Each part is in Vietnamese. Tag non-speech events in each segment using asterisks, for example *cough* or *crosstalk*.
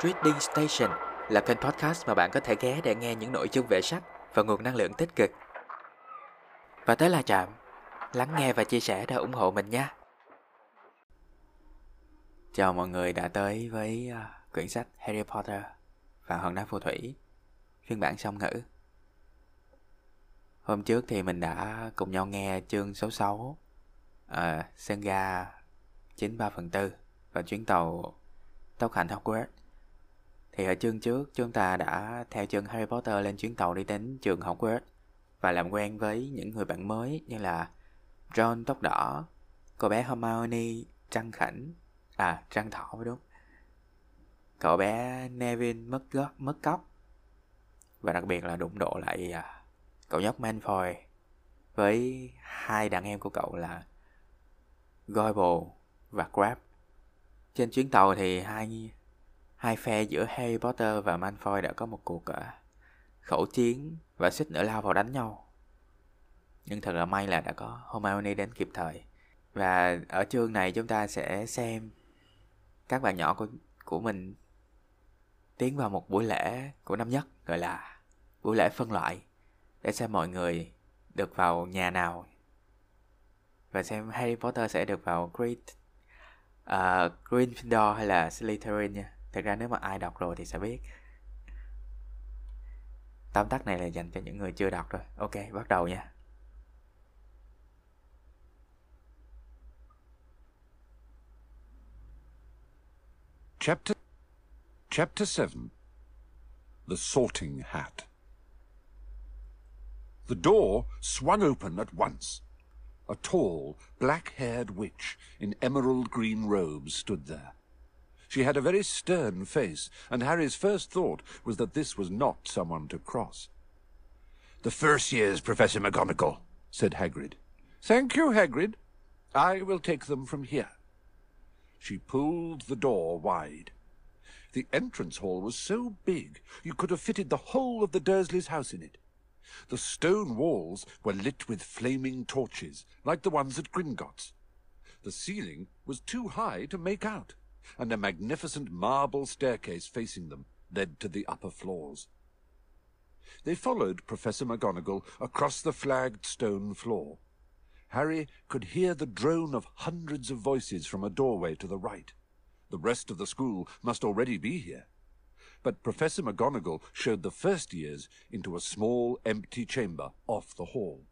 Trading Station là kênh podcast mà bạn có thể ghé để nghe những nội dung về sách và nguồn năng lượng tích cực. Và tới là Trạm, lắng nghe và chia sẻ để ủng hộ mình nha. Chào mọi người đã tới với à, quyển sách Harry Potter và Hòn đá phù thủy, phiên bản song ngữ. Hôm trước thì mình đã cùng nhau nghe chương số 6 à, Senga 93 phần 4 và chuyến tàu tốc hành Hogwarts. Thì ở chương trước chúng ta đã theo chân Harry Potter lên chuyến tàu đi đến trường Hogwarts và làm quen với những người bạn mới như là Ron tóc đỏ, cô bé Hermione trăng khảnh, à trăng thỏ mới đúng. Cậu bé Nevin mất gót, mất cóc và đặc biệt là đụng độ lại à, cậu nhóc Malfoy với hai đàn em của cậu là Goyle và Crabbe. Trên chuyến tàu thì hai hai phe giữa Harry Potter và Malfoy đã có một cuộc uh, khẩu chiến và suýt nữa lao vào đánh nhau. Nhưng thật là may là đã có Hermione đến kịp thời. Và ở chương này chúng ta sẽ xem các bạn nhỏ của của mình tiến vào một buổi lễ của năm nhất gọi là buổi lễ phân loại để xem mọi người được vào nhà nào và xem Harry Potter sẽ được vào Great uh, Gryffindor hay là Slytherin nha. Thật ra nếu mà ai đọc rồi thì sẽ biết. Tóm tắt này là dành cho những người chưa đọc rồi. Ok, bắt đầu nha. Chapter Chapter 7 The Sorting Hat The door swung open at once. A tall, black-haired witch in emerald green robes stood there. She had a very stern face, and Harry's first thought was that this was not someone to cross. The first years, Professor McGonagall, said Hagrid. Thank you, Hagrid. I will take them from here. She pulled the door wide. The entrance hall was so big you could have fitted the whole of the Dursleys' house in it. The stone walls were lit with flaming torches, like the ones at Gringotts. The ceiling was too high to make out, and a magnificent marble staircase facing them led to the upper floors. They followed Professor McGonagall across the flagged stone floor. Harry could hear the drone of hundreds of voices from a doorway to the right. The rest of the school must already be here but Professor McGonagall showed the first years into a small empty chamber off the hall.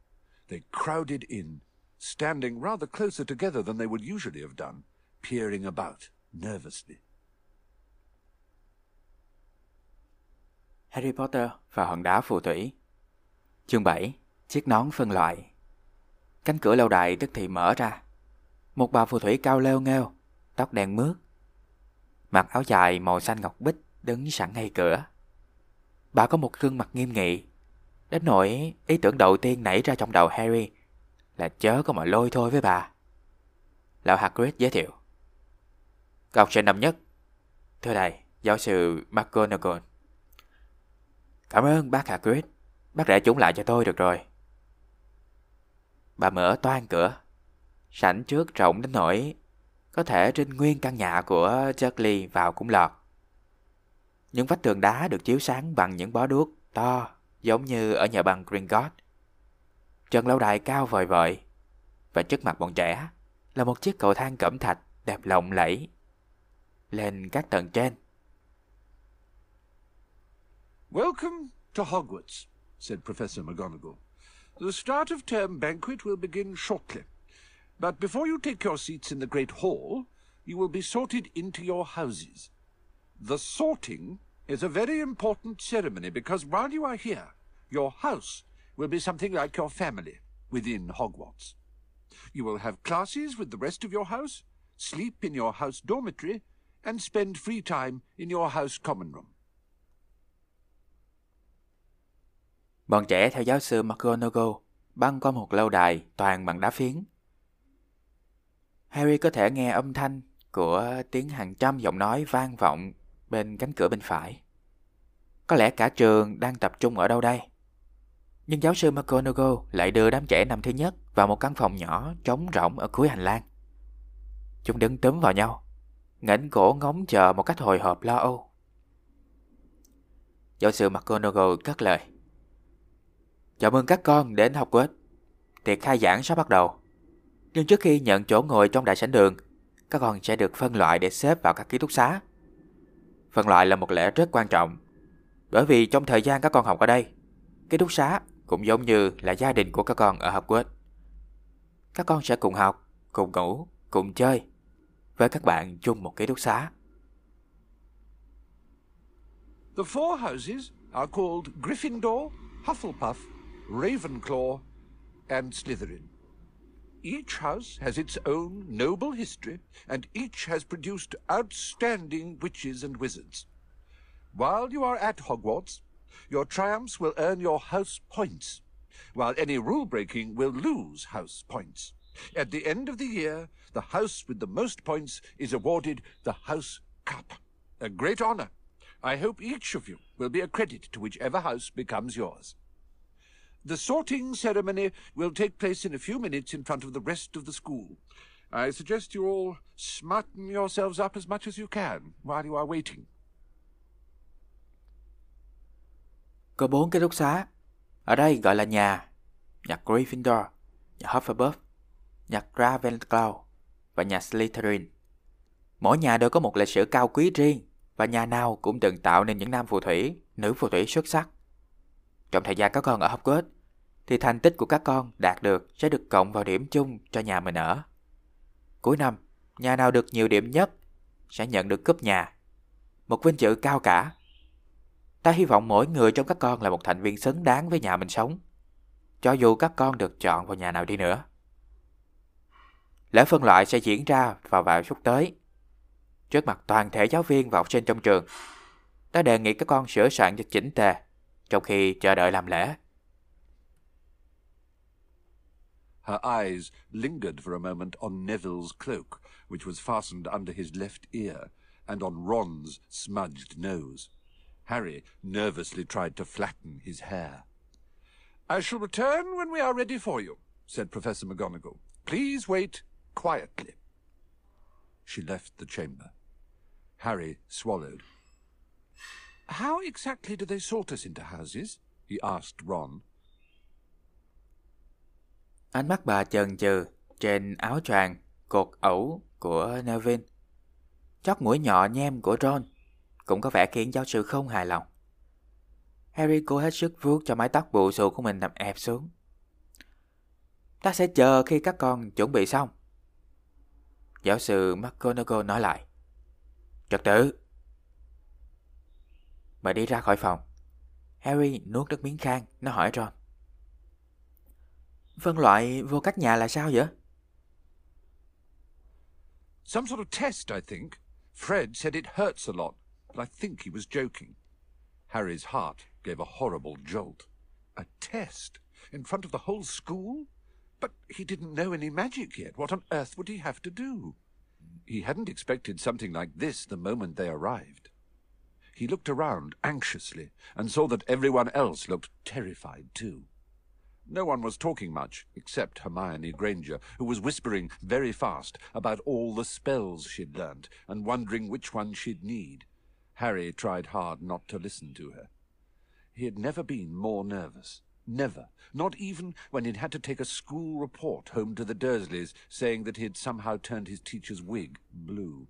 They crowded in, standing rather closer together than they would usually have done, peering about nervously. Harry Potter và hòn đá phù thủy Chương 7 Chiếc nón phân loại Cánh cửa lâu đài tức thì mở ra Một bà phù thủy cao leo nghêu Tóc đen mướt Mặc áo dài màu xanh ngọc bích đứng sẵn ngay cửa. Bà có một gương mặt nghiêm nghị, đến nỗi ý tưởng đầu tiên nảy ra trong đầu Harry là chớ có mà lôi thôi với bà. Lão Hagrid giới thiệu. Các học sinh năm nhất. Thưa thầy, giáo sư McGonagall. Cảm ơn bác Hagrid. Bác rẽ chúng lại cho tôi được rồi. Bà mở toan cửa. Sảnh trước rộng đến nỗi có thể trên nguyên căn nhà của charlie vào cũng lọt. Những vách tường đá được chiếu sáng bằng những bó đuốc to giống như ở nhà băng Gringotts. Trần lâu đài cao vời vợi và trước mặt bọn trẻ là một chiếc cầu thang cẩm thạch đẹp lộng lẫy lên các tầng trên. Welcome to Hogwarts, said Professor McGonagall. The start of term banquet will begin shortly. But before you take your seats in the Great Hall, you will be sorted into your houses. The sorting is a very important ceremony because while you are here, your house will be something like your family within Hogwarts. You will have classes with the rest of your house, sleep in your house dormitory, and spend free time in your house common room. Bọn trẻ theo giáo sư McGonagall băng qua một lâu đài toàn bằng đá phiến. Harry có thể nghe âm thanh của tiếng hàng trăm giọng nói vang vọng bên cánh cửa bên phải. Có lẽ cả trường đang tập trung ở đâu đây? Nhưng giáo sư McGonagall lại đưa đám trẻ năm thứ nhất vào một căn phòng nhỏ trống rỗng ở cuối hành lang. Chúng đứng túm vào nhau, ngẩng cổ ngóng chờ một cách hồi hộp lo âu. Giáo sư McGonagall cất lời. Chào mừng các con đến học Hogwarts. Tiệc khai giảng sắp bắt đầu. Nhưng trước khi nhận chỗ ngồi trong đại sảnh đường, các con sẽ được phân loại để xếp vào các ký túc xá. Phân loại là một lễ rất quan trọng, bởi vì trong thời gian các con học ở đây, ký túc xá cũng giống như là gia đình của các con ở Hogwarts. Các con sẽ cùng học, cùng ngủ, cùng chơi với các bạn chung một ký túc xá. The four houses are called Gryffindor, Hufflepuff, Ravenclaw, and Slytherin. Each house has its own noble history, and each has produced outstanding witches and wizards. While you are at Hogwarts, your triumphs will earn your house points, while any rule breaking will lose house points. At the end of the year, the house with the most points is awarded the House Cup. A great honor. I hope each of you will be a credit to whichever house becomes yours. The sorting ceremony will take place in a few minutes in front of the rest of the school. I suggest you all smarten yourselves up as much as you can while you are waiting. Có bốn ký túc xá. Ở đây gọi là nhà. Nhà Gryffindor, nhà Hufflepuff, nhà Ravenclaw và nhà Slytherin. Mỗi nhà đều có một lịch sử cao quý riêng và nhà nào cũng từng tạo nên những nam phù thủy, nữ phù thủy xuất sắc. Trong thời gian các con ở Hogwarts, thì thành tích của các con đạt được sẽ được cộng vào điểm chung cho nhà mình ở. Cuối năm, nhà nào được nhiều điểm nhất sẽ nhận được cúp nhà. Một vinh dự cao cả. Ta hy vọng mỗi người trong các con là một thành viên xứng đáng với nhà mình sống. Cho dù các con được chọn vào nhà nào đi nữa. Lễ phân loại sẽ diễn ra vào vào phút tới. Trước mặt toàn thể giáo viên và học sinh trong trường, ta đề nghị các con sửa soạn cho chỉnh tề trong khi chờ đợi làm lễ. Her eyes lingered for a moment on Neville's cloak, which was fastened under his left ear, and on Ron's smudged nose. Harry nervously tried to flatten his hair. I shall return when we are ready for you, said Professor McGonagall. Please wait quietly. She left the chamber. Harry swallowed. How exactly do they sort us into houses? he asked Ron. Ánh mắt bà chần chừ trên áo choàng cột ẩu của Neville. chót mũi nhỏ nhem của Ron cũng có vẻ khiến giáo sư không hài lòng. Harry cố hết sức vuốt cho mái tóc bù xù của mình nằm ẹp xuống. Ta sẽ chờ khi các con chuẩn bị xong. Giáo sư McGonagall nói lại. Trật tự. Mà đi ra khỏi phòng. Harry nuốt nước miếng khang, nó hỏi Ron. Phân loại vô cách nhà là sao vậy? Some sort of test, I think. Fred said it hurts a lot, but I think he was joking. Harry's heart gave a horrible jolt. A test? In front of the whole school? But he didn't know any magic yet. What on earth would he have to do? He hadn't expected something like this the moment they arrived. He looked around anxiously and saw that everyone else looked terrified too. No one was talking much, except Hermione Granger, who was whispering very fast about all the spells she'd learnt and wondering which one she'd need. Harry tried hard not to listen to her. He had never been more nervous. Never. Not even when he'd had to take a school report home to the Dursleys saying that he'd somehow turned his teacher's wig blue.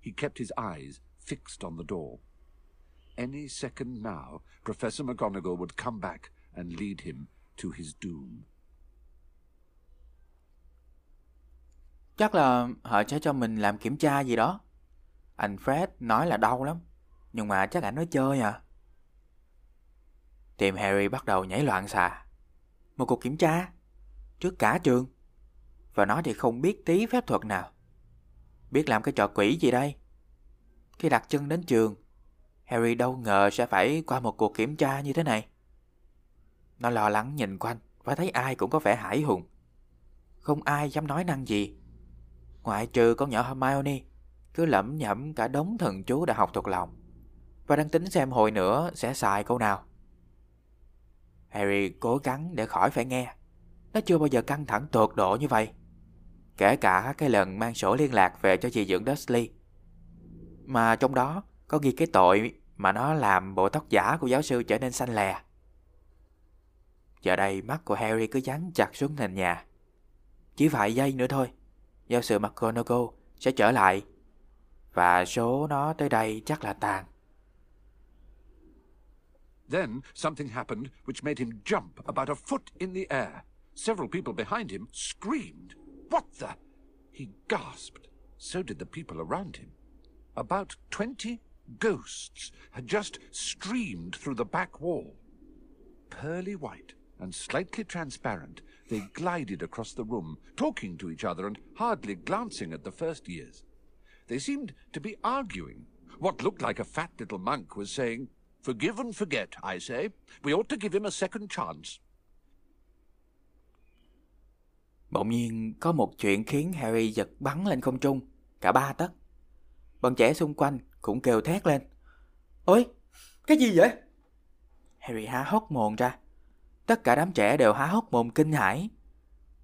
He kept his eyes fixed on the door. Any second now, Professor McGonagall would come back and lead him to his doom. Chắc là họ sẽ cho mình làm kiểm tra gì đó. Anh Fred nói là đau lắm, nhưng mà chắc anh nói chơi à. Tim Harry bắt đầu nhảy loạn xạ. Một cuộc kiểm tra? Trước cả trường? Và nó thì không biết tí phép thuật nào. Biết làm cái trò quỷ gì đây? Khi đặt chân đến trường, Harry đâu ngờ sẽ phải qua một cuộc kiểm tra như thế này. Nó lo lắng nhìn quanh và thấy ai cũng có vẻ hải hùng. Không ai dám nói năng gì. Ngoại trừ con nhỏ Hermione, cứ lẩm nhẩm cả đống thần chú đã học thuộc lòng. Và đang tính xem hồi nữa sẽ xài câu nào. Harry cố gắng để khỏi phải nghe. Nó chưa bao giờ căng thẳng tột độ như vậy. Kể cả cái lần mang sổ liên lạc về cho chị dưỡng Dursley. Mà trong đó có ghi cái tội mà nó làm bộ tóc giả của giáo sư trở nên xanh lè. Giờ đây mắt của Harry cứ dán chặt xuống nền nhà. Chỉ vài giây nữa thôi, giáo sư McGonagall sẽ trở lại và số nó tới đây chắc là tàn. Then something happened which made him jump about a foot in the air. Several people behind him screamed. What the? He gasped. So did the people around him. About twenty ghosts had just streamed through the back wall. Pearly white and slightly transparent, they glided across the room, talking to each other and hardly glancing at the first years. They seemed to be arguing. What looked like a fat little monk was saying, Forgive and forget, I say. We ought to give him a second chance. Bỗng nhiên có một chuyện khiến Harry giật bắn lên không trung, cả ba tấc. Bọn trẻ xung quanh cũng kêu thét lên. Ôi, cái gì vậy? Harry há hốc mồm ra. Tất cả đám trẻ đều há hốc mồm kinh hãi.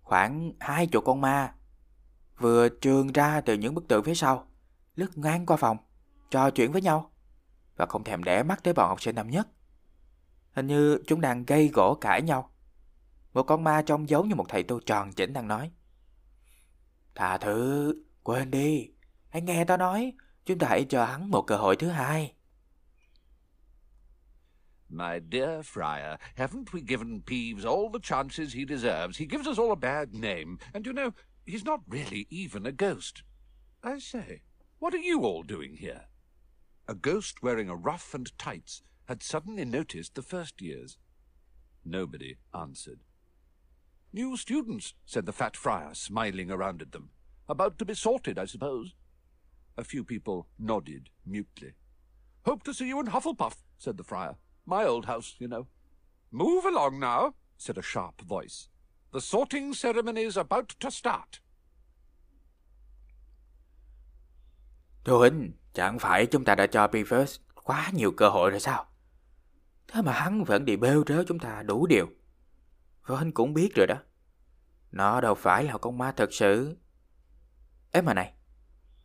Khoảng hai chục con ma vừa trường ra từ những bức tượng phía sau, lướt ngang qua phòng, trò chuyện với nhau và không thèm để mắt tới bọn học sinh năm nhất. Hình như chúng đang gây gỗ cãi nhau. Một con ma trông giống như một thầy tu tròn chỉnh đang nói. Thà thứ, quên đi, hãy nghe tao nói, chúng ta hãy cho hắn một cơ hội thứ hai. My dear Friar, haven't we given Peeves all the chances he deserves? He gives us all a bad name, and you know, he's not really even a ghost. I say, what are you all doing here? A ghost wearing a ruff and tights had suddenly noticed the first years. Nobody answered. New students, said the fat friar, smiling around at them. About to be sorted, I suppose. A few people nodded mutely. Hope to see you in Hufflepuff, said the friar. My old house, you know. Move along now, said a sharp voice. The sorting ceremony's about to start. Thưa Huynh, chẳng phải chúng ta đã cho Beavers quá nhiều cơ hội rồi sao? Thế mà hắn vẫn đi bêu rớ chúng ta đủ điều. Và Huynh cũng biết rồi đó. Nó đâu phải là con ma thật sự. Ê mà này,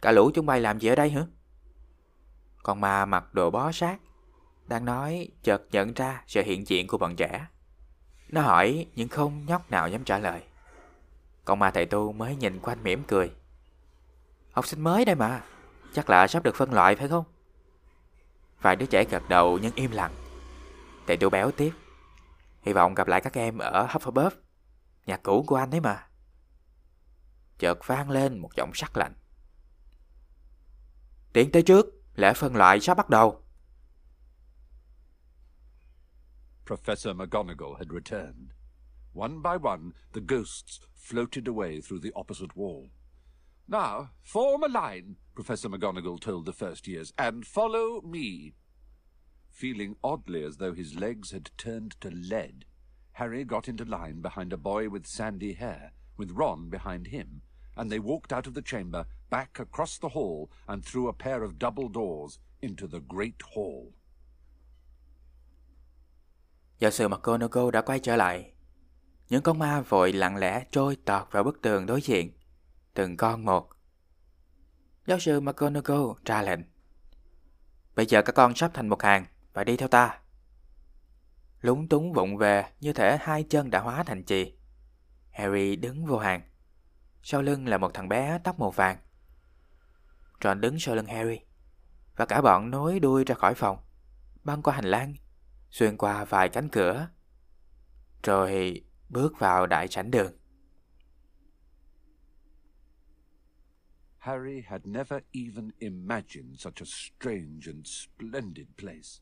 cả lũ chúng bay làm gì ở đây hả? Con ma mặc đồ bó sát, đang nói chợt nhận ra sự hiện diện của bọn trẻ. Nó hỏi nhưng không nhóc nào dám trả lời. Con ma thầy tu mới nhìn quanh mỉm cười. Học sinh mới đây mà. Chắc là sắp được phân loại phải không? Vài đứa trẻ gật đầu nhưng im lặng. Thầy tu béo tiếp. Hy vọng gặp lại các em ở Hufflepuff. Nhà cũ của anh ấy mà. Chợt vang lên một giọng sắc lạnh. Tiến tới trước, lễ phân loại sắp bắt đầu. Professor McGonagall had returned. One by one, the ghosts floated away through the opposite wall. Now, form a line, Professor McGonagall told the first years, and follow me. Feeling oddly as though his legs had turned to lead, Harry got into line behind a boy with sandy hair, with Ron behind him, and they walked out of the chamber, back across the hall, and through a pair of double doors into the great hall. Giáo sư McGonagall đã quay trở lại. Những con ma vội lặng lẽ trôi tọt vào bức tường đối diện. Từng con một. Giáo sư McGonagall ra lệnh. Bây giờ các con sắp thành một hàng và đi theo ta. Lúng túng vụng về như thể hai chân đã hóa thành chì. Harry đứng vô hàng. Sau lưng là một thằng bé tóc màu vàng. Ron đứng sau lưng Harry. Và cả bọn nối đuôi ra khỏi phòng. Băng qua hành lang. Xuyên qua vài cánh cửa. Rồi bước vào đại sảnh đường. Harry had never even imagined such a strange and splendid place.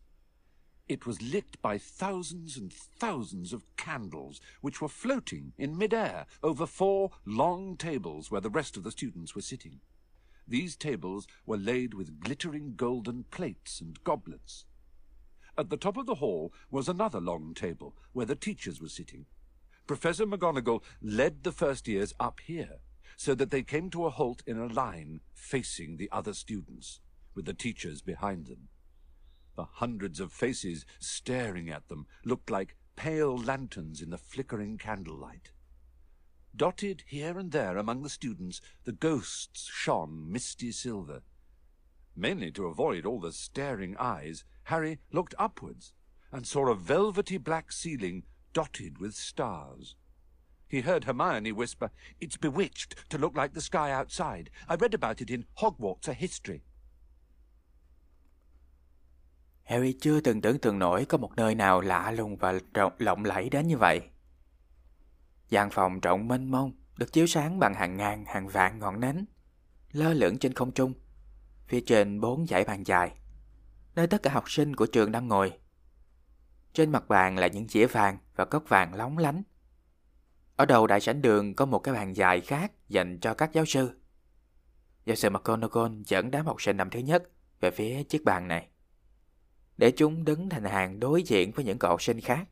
It was lit by thousands and thousands of candles, which were floating in mid-air over four long tables where the rest of the students were sitting. These tables were laid with glittering golden plates and goblets. At the top of the hall was another long table where the teachers were sitting. Professor McGonagall led the first years up here so that they came to a halt in a line facing the other students, with the teachers behind them. The hundreds of faces staring at them looked like pale lanterns in the flickering candlelight. Dotted here and there among the students, the ghosts shone misty silver. Mainly to avoid all the staring eyes, Harry looked upwards and saw a velvety black ceiling dotted with stars. He heard Hermione whisper, It's bewitched to look like the sky outside. I read about it in Hogwarts, a history. Harry chưa từng tưởng tượng nổi có một nơi nào lạ lùng và rộng lộng lẫy đến như vậy. gian phòng rộng mênh mông được chiếu sáng bằng hàng ngàn hàng vạn ngọn nến lơ lửng trên không trung phía trên bốn dãy bàn dài nơi tất cả học sinh của trường đang ngồi trên mặt bàn là những dĩa vàng và cốc vàng lóng lánh ở đầu đại sảnh đường có một cái bàn dài khác dành cho các giáo sư giáo sư McGonagall dẫn đám học sinh năm thứ nhất về phía chiếc bàn này, để chúng đứng thành hàng đối diện với những cậu học sinh khác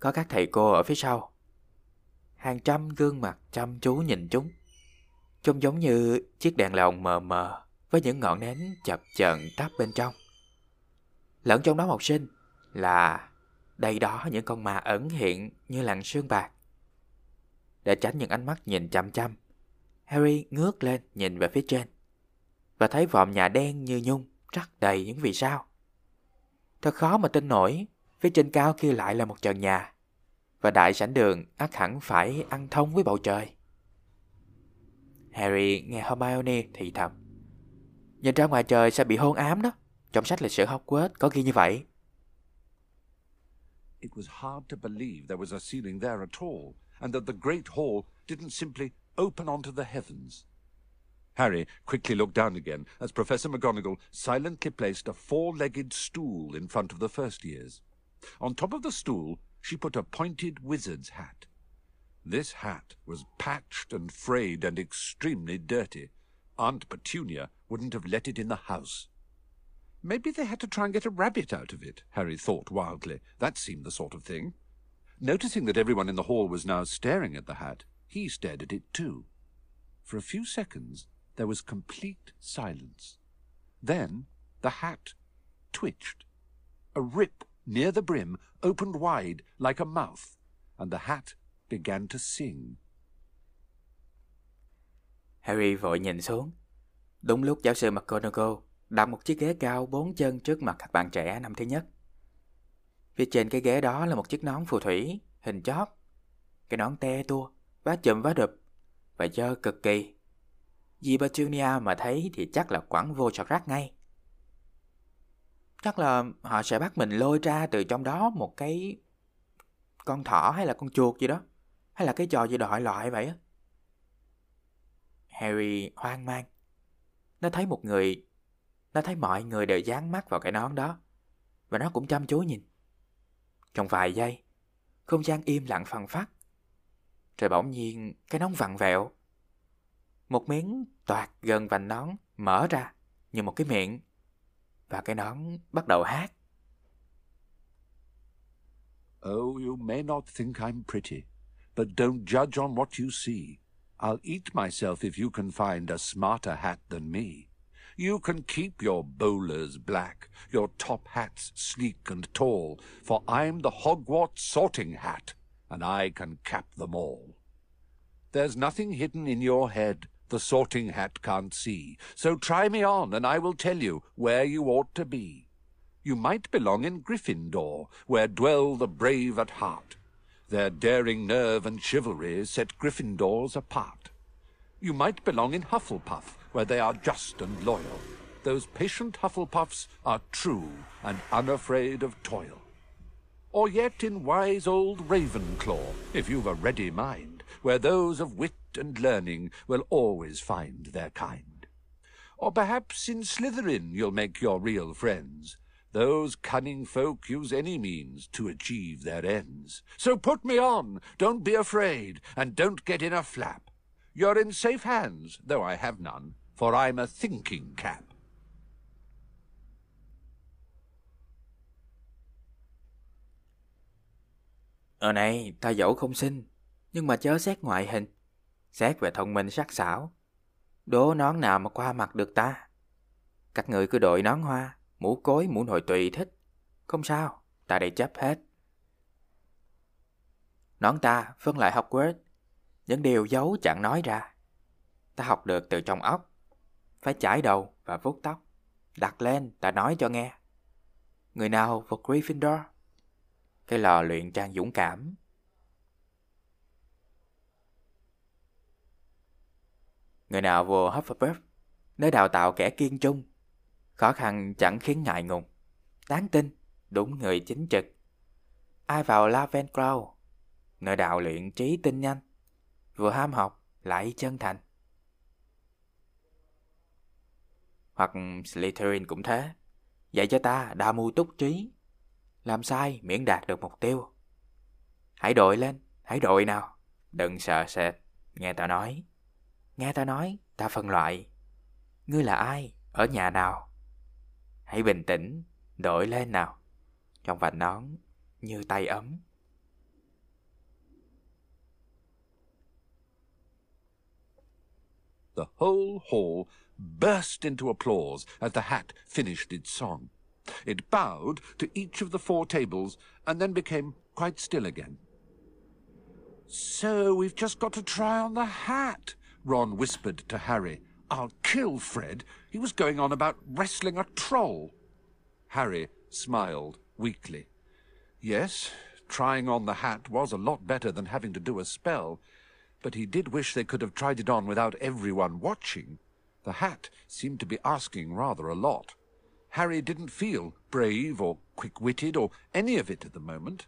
có các thầy cô ở phía sau. Hàng trăm gương mặt chăm chú nhìn chúng. Trông giống như chiếc đèn lồng mờ mờ với những ngọn nến chập chờn tắt bên trong. Lẫn trong đó học sinh là đây đó những con ma ẩn hiện như làn sương bạc. Để tránh những ánh mắt nhìn chăm chăm, Harry ngước lên nhìn về phía trên và thấy vòm nhà đen như nhung rắc đầy những vì sao. Thật khó mà tin nổi Phía trên cao kia lại là một trần nhà Và đại sảnh đường ắt hẳn phải ăn thông với bầu trời Harry nghe Hermione thì thầm Nhìn ra ngoài trời sẽ bị hôn ám đó Trong sách lịch sử Hogwarts có ghi như vậy It was hard to believe there was a ceiling there at all, and that the great hall didn't simply open onto the heavens. Harry quickly looked down again as Professor McGonagall silently placed a four-legged stool in front of the first years. On top of the stool, she put a pointed wizard's hat. This hat was patched and frayed and extremely dirty. Aunt Petunia wouldn't have let it in the house. Maybe they had to try and get a rabbit out of it, Harry thought wildly. That seemed the sort of thing. Noticing that everyone in the hall was now staring at the hat, he stared at it too. For a few seconds, there was complete silence. Then the hat twitched. A rip near the brim opened wide like a mouth, and the hat began to sing. Harry vội nhìn xuống. Đúng lúc giáo sư McGonagall đặt một chiếc ghế cao bốn chân trước mặt các bạn trẻ năm thứ nhất. Phía trên cái ghế đó là một chiếc nón phù thủy, hình chóp. Cái nón te tua, vá chùm vá đụp, và dơ cực kỳ. Dì Petunia mà thấy thì chắc là quẳng vô sọt rác ngay. Chắc là họ sẽ bắt mình lôi ra từ trong đó một cái con thỏ hay là con chuột gì đó. Hay là cái trò gì đòi loại vậy á. Harry hoang mang. Nó thấy một người, nó thấy mọi người đều dán mắt vào cái nón đó. Và nó cũng chăm chú nhìn. Trong vài giây, không gian im lặng phăng phát. Rồi bỗng nhiên cái nón vặn vẹo. Một miếng toạt gần vành nón mở ra như một cái miệng và cái nón bắt đầu hát. Oh, you may not think I'm pretty, but don't judge on what you see. I'll eat myself if you can find a smarter hat than me. You can keep your bowlers black, your top hats sleek and tall, for I'm the Hogwarts sorting hat, and I can cap them all. There's nothing hidden in your head the sorting hat can't see. So try me on, and I will tell you where you ought to be. You might belong in Gryffindor, where dwell the brave at heart. Their daring nerve and chivalry set Gryffindors apart. You might belong in Hufflepuff, where they are just and loyal. Those patient Hufflepuffs are true and unafraid of toil. Or yet in wise old Ravenclaw, if you've a ready mind, where those of wit and learning will always find their kind. Or perhaps in Slytherin you'll make your real friends. Those cunning folk use any means to achieve their ends. So put me on, don't be afraid, and don't get in a flap. You're in safe hands, though I have none, for I'm a thinking cap. Ở ờ này, ta dẫu không xinh, nhưng mà chớ xét ngoại hình. Xét về thông minh sắc sảo. Đố nón nào mà qua mặt được ta? Các người cứ đội nón hoa Mũ cối mũ nội tùy thích. Không sao Ta đây chấp hết. Nón ta phân lại học Word Những điều giấu chẳng nói ra. Ta học được từ trong óc phải chải đầu và vuốt tóc. Đặt lên, ta nói cho nghe. Người nào vượt Gryffindor? Cái lò luyện trang dũng cảm. Người nào vừa Hufflepuff? Nơi đào tạo kẻ kiên trung. Khó khăn chẳng khiến ngại ngùng. Đáng tin, đúng người chính trực. Ai vào Ravenclaw? Nơi đạo luyện trí tinh nhanh. Vừa ham học, lại chân thành. Hoặc Slytherin cũng thế. Dạy cho ta đa mưu túc trí. Làm sai miễn đạt được mục tiêu. Hãy đội lên, hãy đội nào. Đừng sợ sệt, nghe ta nói. Nghe ta nói, ta phân loại. Ngươi là ai, ở nhà nào? Hãy bình tĩnh, đội lên nào. Trong vành nón, như tay ấm. The whole hall burst into applause as the hat finished its song. It bowed to each of the four tables and then became quite still again. So we've just got to try on the hat, Ron whispered to Harry. I'll kill Fred. He was going on about wrestling a troll. Harry smiled weakly. Yes, trying on the hat was a lot better than having to do a spell, but he did wish they could have tried it on without everyone watching. The hat seemed to be asking rather a lot. Harry didn't feel brave or quick-witted or any of it at the moment.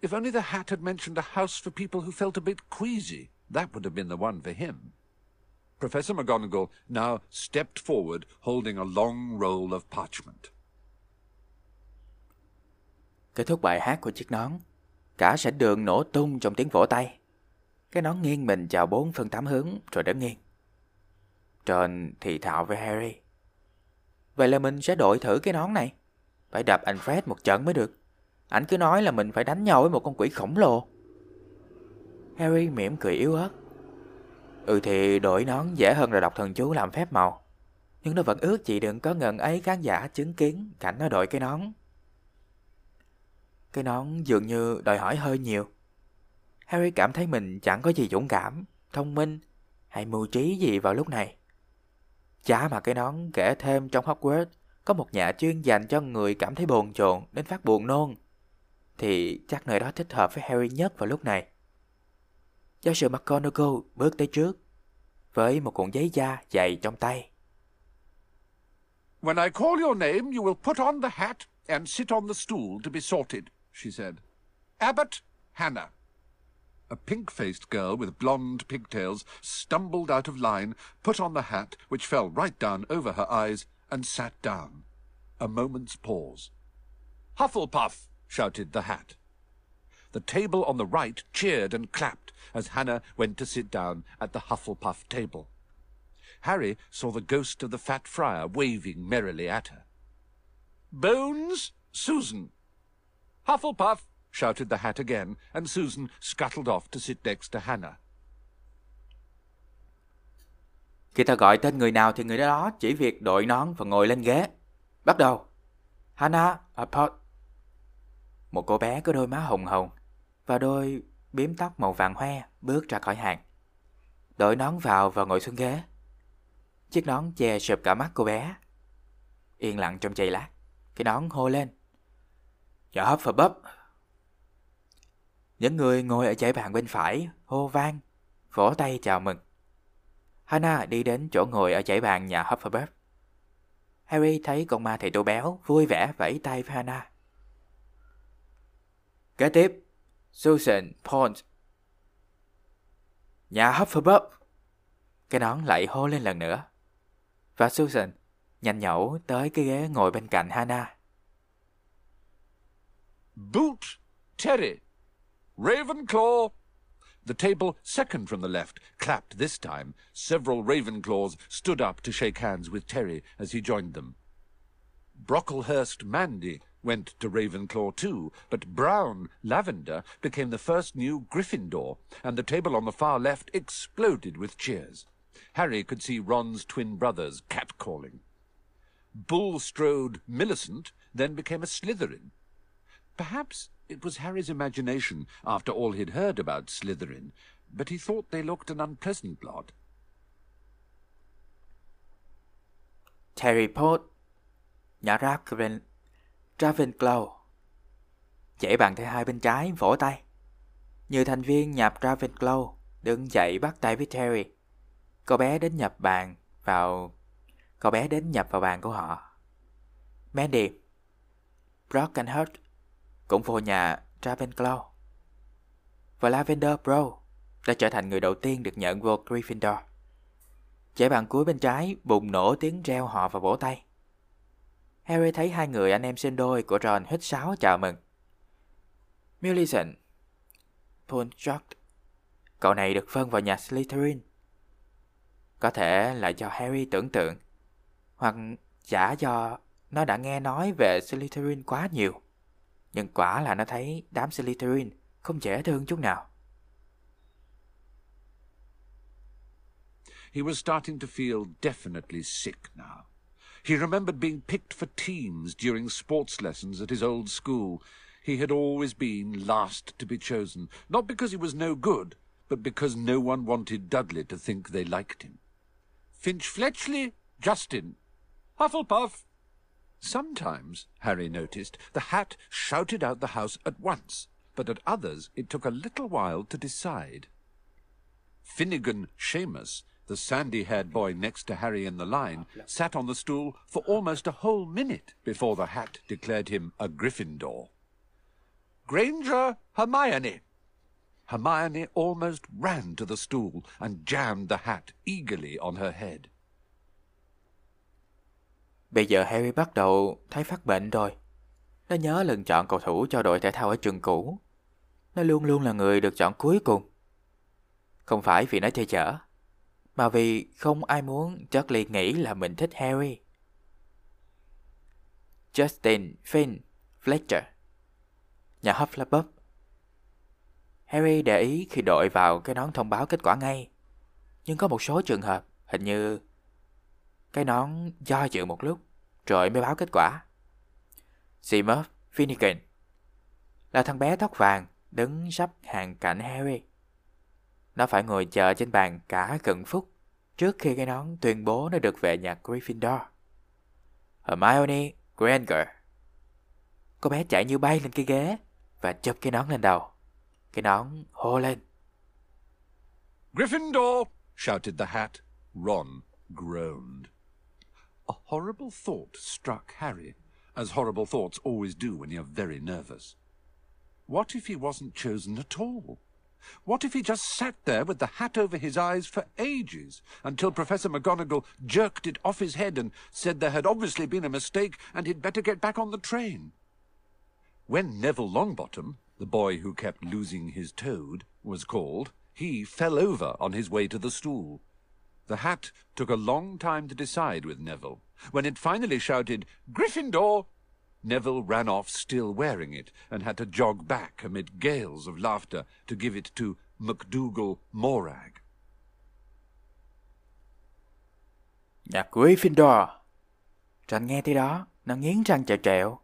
If only the hat had mentioned a house for people who felt a bit queasy, that would have been the one for him. Professor McGonagall now stepped forward, holding a long roll of parchment. Kết thúc bài hát của chiếc nón, cả sảnh đường nổ tung trong tiếng vỗ tay. Cái nón nghiêng mình chào bốn phương tám hướng rồi đứng nghiêng. Trên thì thạo với Harry. Vậy là mình sẽ đổi thử cái nón này. Phải đập anh Fred một trận mới được. Anh cứ nói là mình phải đánh nhau với một con quỷ khổng lồ. Harry mỉm cười yếu ớt. Ừ thì đổi nón dễ hơn là đọc thần chú làm phép màu. Nhưng nó vẫn ước chị đừng có ngần ấy khán giả chứng kiến cảnh nó đội cái nón. Cái nón dường như đòi hỏi hơi nhiều. Harry cảm thấy mình chẳng có gì dũng cảm, thông minh hay mưu trí gì vào lúc này. Chả mà cái nón kể thêm trong Hogwarts có một nhà chuyên dành cho người cảm thấy bồn chồn đến phát buồn nôn. Thì chắc nơi đó thích hợp với Harry nhất vào lúc này. Giáo sư McGonagall bước tới trước với một cuộn giấy da dày trong tay. When I call your name, you will put on the hat and sit on the stool to be sorted, she said. Abbott Hannah. A pink-faced girl with blonde pigtails stumbled out of line, put on the hat, which fell right down over her eyes, and sat down. A moment's pause. Hufflepuff, shouted the hat. The table on the right cheered and clapped as Hannah went to sit down at the Hufflepuff table. Harry saw the ghost of the fat friar waving merrily at her. Bones, Susan. Hufflepuff, shouted the hat again, and Susan scuttled off to sit next to Hannah. Khi ta gọi tên người nào thì người đó chỉ việc đội nón và ngồi lên ghế. Bắt đầu. Hannah à, apot Một cô bé có đôi má hồng hồng và đôi bím tóc màu vàng hoe bước ra khỏi hàng. Đội nón vào và ngồi xuống ghế. Chiếc nón che sụp cả mắt cô bé. Yên lặng trong giây lát, cái nón hô lên. Dạ hấp và bấp. Những người ngồi ở dãy bàn bên phải hô vang, vỗ tay chào mừng. Hana đi đến chỗ ngồi ở dãy bàn nhà Hufflepuff. Harry thấy con ma thầy tô béo vui vẻ vẫy tay với Hana. Kế tiếp, Susan Pond. Nhà Hufflepuff. Cái nón lại hô lên lần nữa. Và Susan nhanh nhẩu tới cái ghế ngồi bên cạnh Hana. Boot Terry. Ravenclaw. The table second from the left clapped this time. Several Ravenclaws stood up to shake hands with Terry as he joined them. Brocklehurst Mandy went to Ravenclaw too, but Brown Lavender became the first new Gryffindor, and the table on the far left exploded with cheers. Harry could see Ron's twin brothers catcalling. Bulstrode Millicent then became a Slytherin. Perhaps it was Harry's imagination after all he'd heard about Slytherin, but he thought they looked an unpleasant lot. Terry Potter, nhà Raven, Ravenclaw. Dãy bàn tay hai bên trái vỗ tay. Nhiều thành viên nhập Ravenclaw đứng dậy bắt tay với Terry. Cô bé đến nhập bàn vào Cậu bé đến nhập vào bàn của họ. Mandy, Brockenhurst cũng vô nhà Ravenclaw. Và Lavender Bro đã trở thành người đầu tiên được nhận vô Gryffindor. trẻ bàn cuối bên trái bùng nổ tiếng reo họ và vỗ tay. Harry thấy hai người anh em sinh đôi của Ron hít sáo chào mừng. Millicent, Punchard, cậu này được phân vào nhà Slytherin. Có thể là do Harry tưởng tượng hoặc chả do nó đã nghe nói về Slytherin quá nhiều. Nhưng quả là nó thấy đám Slytherin không dễ thương chút nào. He was starting to feel definitely sick now. He remembered being picked for teams during sports lessons at his old school. He had always been last to be chosen, not because he was no good, but because no one wanted Dudley to think they liked him. Finch Fletchley, Justin, Hufflepuff! Sometimes, Harry noticed, the hat shouted out the house at once, but at others it took a little while to decide. Finnegan Seamus, the sandy-haired boy next to Harry in the line, sat on the stool for almost a whole minute before the hat declared him a Gryffindor. Granger Hermione! Hermione almost ran to the stool and jammed the hat eagerly on her head. Bây giờ Harry bắt đầu thấy phát bệnh rồi. Nó nhớ lần chọn cầu thủ cho đội thể thao ở trường cũ. Nó luôn luôn là người được chọn cuối cùng. Không phải vì nó chơi chở, mà vì không ai muốn Charlie nghĩ là mình thích Harry. Justin Finn Fletcher Nhà Hufflepuff Harry để ý khi đội vào cái nón thông báo kết quả ngay. Nhưng có một số trường hợp, hình như cái nón do dự một lúc, rồi mới báo kết quả. Seamus Finnegan là thằng bé tóc vàng đứng sắp hàng cạnh Harry. Nó phải ngồi chờ trên bàn cả gần phút trước khi cái nón tuyên bố nó được về nhà Gryffindor. Hermione Granger. Cô bé chạy như bay lên cái ghế và chụp cái nón lên đầu. Cái nón hô lên. Gryffindor! shouted the hat. Ron groaned. A horrible thought struck Harry, as horrible thoughts always do when you're very nervous. What if he wasn't chosen at all? What if he just sat there with the hat over his eyes for ages, until Professor McGonagall jerked it off his head and said there had obviously been a mistake and he'd better get back on the train? When Neville Longbottom, the boy who kept losing his toad, was called, he fell over on his way to the stool. The hat took a long time to decide with Neville. When it finally shouted, Gryffindor, Neville ran off still wearing it, and had to jog back amid gales of laughter to give it to MacDougall Morag. Nhà Gryffindor. Ranh nghe tới đó, nó nghiến răng chèo trẹo.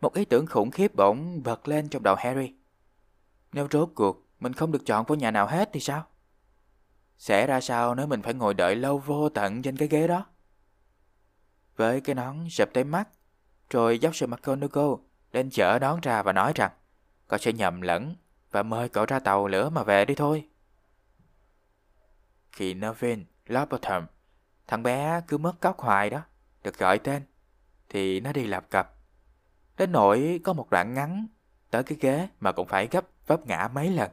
Một ý tưởng khủng khiếp bỗng bật lên trong đầu Harry. Nếu rốt cuộc mình không được chọn vào nhà nào hết thì sao? Sẽ ra sao nếu mình phải ngồi đợi lâu vô tận trên cái ghế đó? Với cái nón sập tới mắt, rồi giáo sư McGonagall đến chở nón ra và nói rằng cậu sẽ nhầm lẫn và mời cậu ra tàu lửa mà về đi thôi. Khi Nervin Longbottom, thằng bé cứ mất cóc hoài đó, được gọi tên, thì nó đi lập cập. Đến nỗi có một đoạn ngắn tới cái ghế mà cũng phải gấp vấp ngã mấy lần.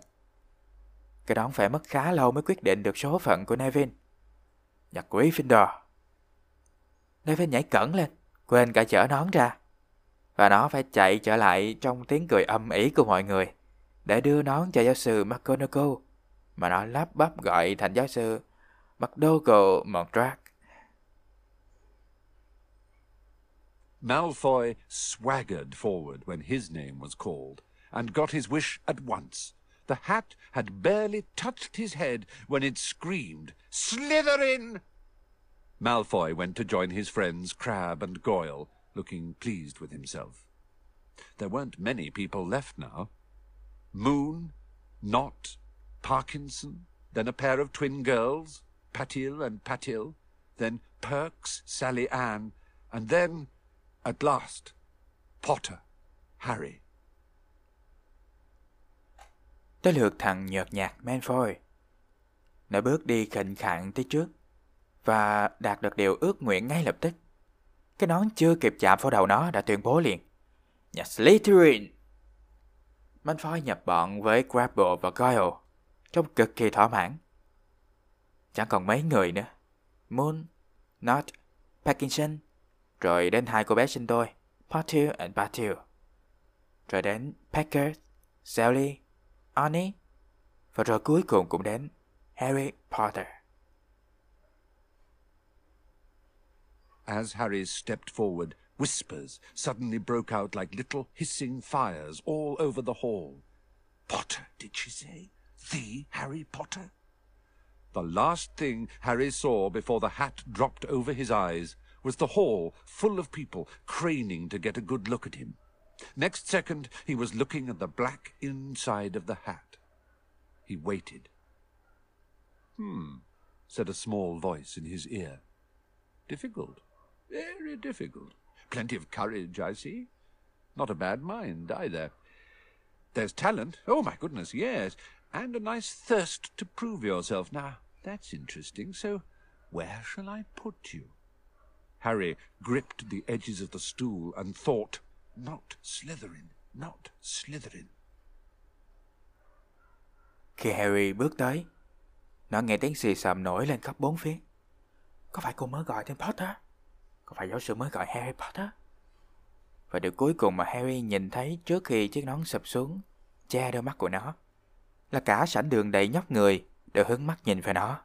Cái đó phải mất khá lâu mới quyết định được số phận của Nevin. Nhà Gryffindor. Nevin nhảy cẩn lên, quên cả chở nón ra. Và nó phải chạy trở lại trong tiếng cười âm ỉ của mọi người để đưa nón cho giáo sư McGonagall mà nó lắp bắp gọi thành giáo sư McDougall Mondrag. Malfoy swaggered forward when his name was called and got his wish at once. The hat had barely touched his head when it screamed, Slytherin! Malfoy went to join his friends Crab and Goyle, looking pleased with himself. There weren't many people left now. Moon, Knot, Parkinson, then a pair of twin girls, Patil and Patil, then Perks, Sally Ann, and then, at last, Potter, Harry. Tới lượt thằng nhợt nhạt Manfoy. Nó bước đi khệnh khạng tới trước và đạt được điều ước nguyện ngay lập tức. Cái nón chưa kịp chạm vào đầu nó đã tuyên bố liền. Nhà Slytherin! Manfoy nhập bọn với Grapple và Goyle trông cực kỳ thỏa mãn. Chẳng còn mấy người nữa. Moon, Not Parkinson, rồi đến hai cô bé sinh đôi, Potter and Patil. Rồi đến Packard Sally, Arnie, và rồi cuối cùng cũng đến Harry Potter. As Harry stepped forward, whispers suddenly broke out like little hissing fires all over the hall. Potter, did she say? The Harry Potter? The last thing Harry saw before the hat dropped over his eyes was the hall full of people craning to get a good look at him. Next second, he was looking at the black inside of the hat. He waited. Hmm, said a small voice in his ear. Difficult. Very difficult. Plenty of courage, I see. Not a bad mind, either. There's talent. Oh, my goodness, yes. And a nice thirst to prove yourself. Now, that's interesting. So, where shall I put you? Harry gripped the edges of the stool and thought, not Slytherin, not Slytherin. Khi Harry bước tới, nó nghe tiếng xì xầm nổi lên khắp bốn phía. Có phải cô mới gọi tên Potter? Có phải giáo sư mới gọi Harry Potter? Và điều cuối cùng mà Harry nhìn thấy trước khi chiếc nón sập xuống, che đôi mắt của nó, là cả sảnh đường đầy nhóc người đều hướng mắt nhìn về nó.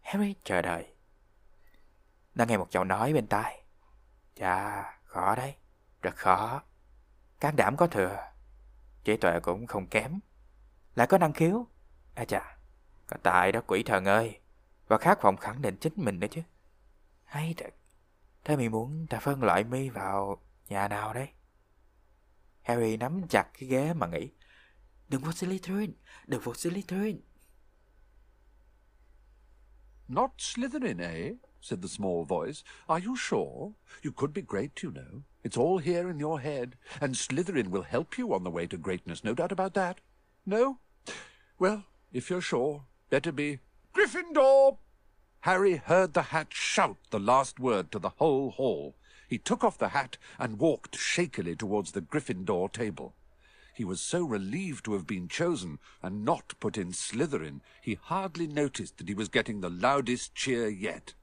Harry chờ đợi. Nó nghe một giọng nói bên tai. Chà, khó đấy, rất khó. Can đảm có thừa, trí tuệ cũng không kém. Lại có năng khiếu. À chà, có tài đó quỷ thần ơi. Và khát vọng khẳng định chính mình nữa chứ. Hay thật. Thế mày muốn ta phân loại mi vào nhà nào đấy? Harry nắm chặt cái ghế mà nghĩ. Đừng vô Slytherin, đừng vô Slytherin. Not Slytherin, eh? Said the small voice. Are you sure? You could be great, you know. It's all here in your head, and Slytherin will help you on the way to greatness, no doubt about that. No? Well, if you're sure, better be Gryffindor! Harry heard the hat shout the last word to the whole hall. He took off the hat and walked shakily towards the Gryffindor table. He was so relieved to have been chosen and not put in Slytherin, he hardly noticed that he was getting the loudest cheer yet.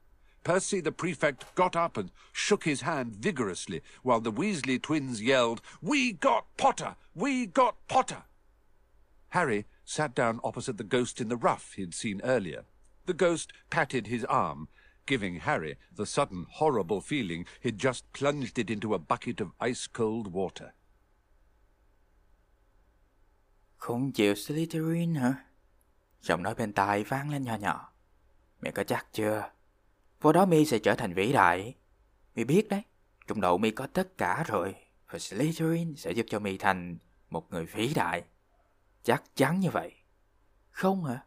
Percy the prefect got up and shook his hand vigorously, while the Weasley twins yelled, We got Potter! We got Potter! Harry sat down opposite the ghost in the ruff he had seen earlier. The ghost patted his arm, giving Harry the sudden horrible feeling he'd just plunged it into a bucket of ice-cold water. Không chịu Slytherin hả? Giọng nói bên tai vang lên nhỏ nhỏ. Mẹ có chắc chưa? Vô đó mi sẽ trở thành vĩ đại. Mi biết đấy, trong đầu mi có tất cả rồi. Và Slytherin sẽ giúp cho mi thành một người vĩ đại. Chắc chắn như vậy. Không à? hả?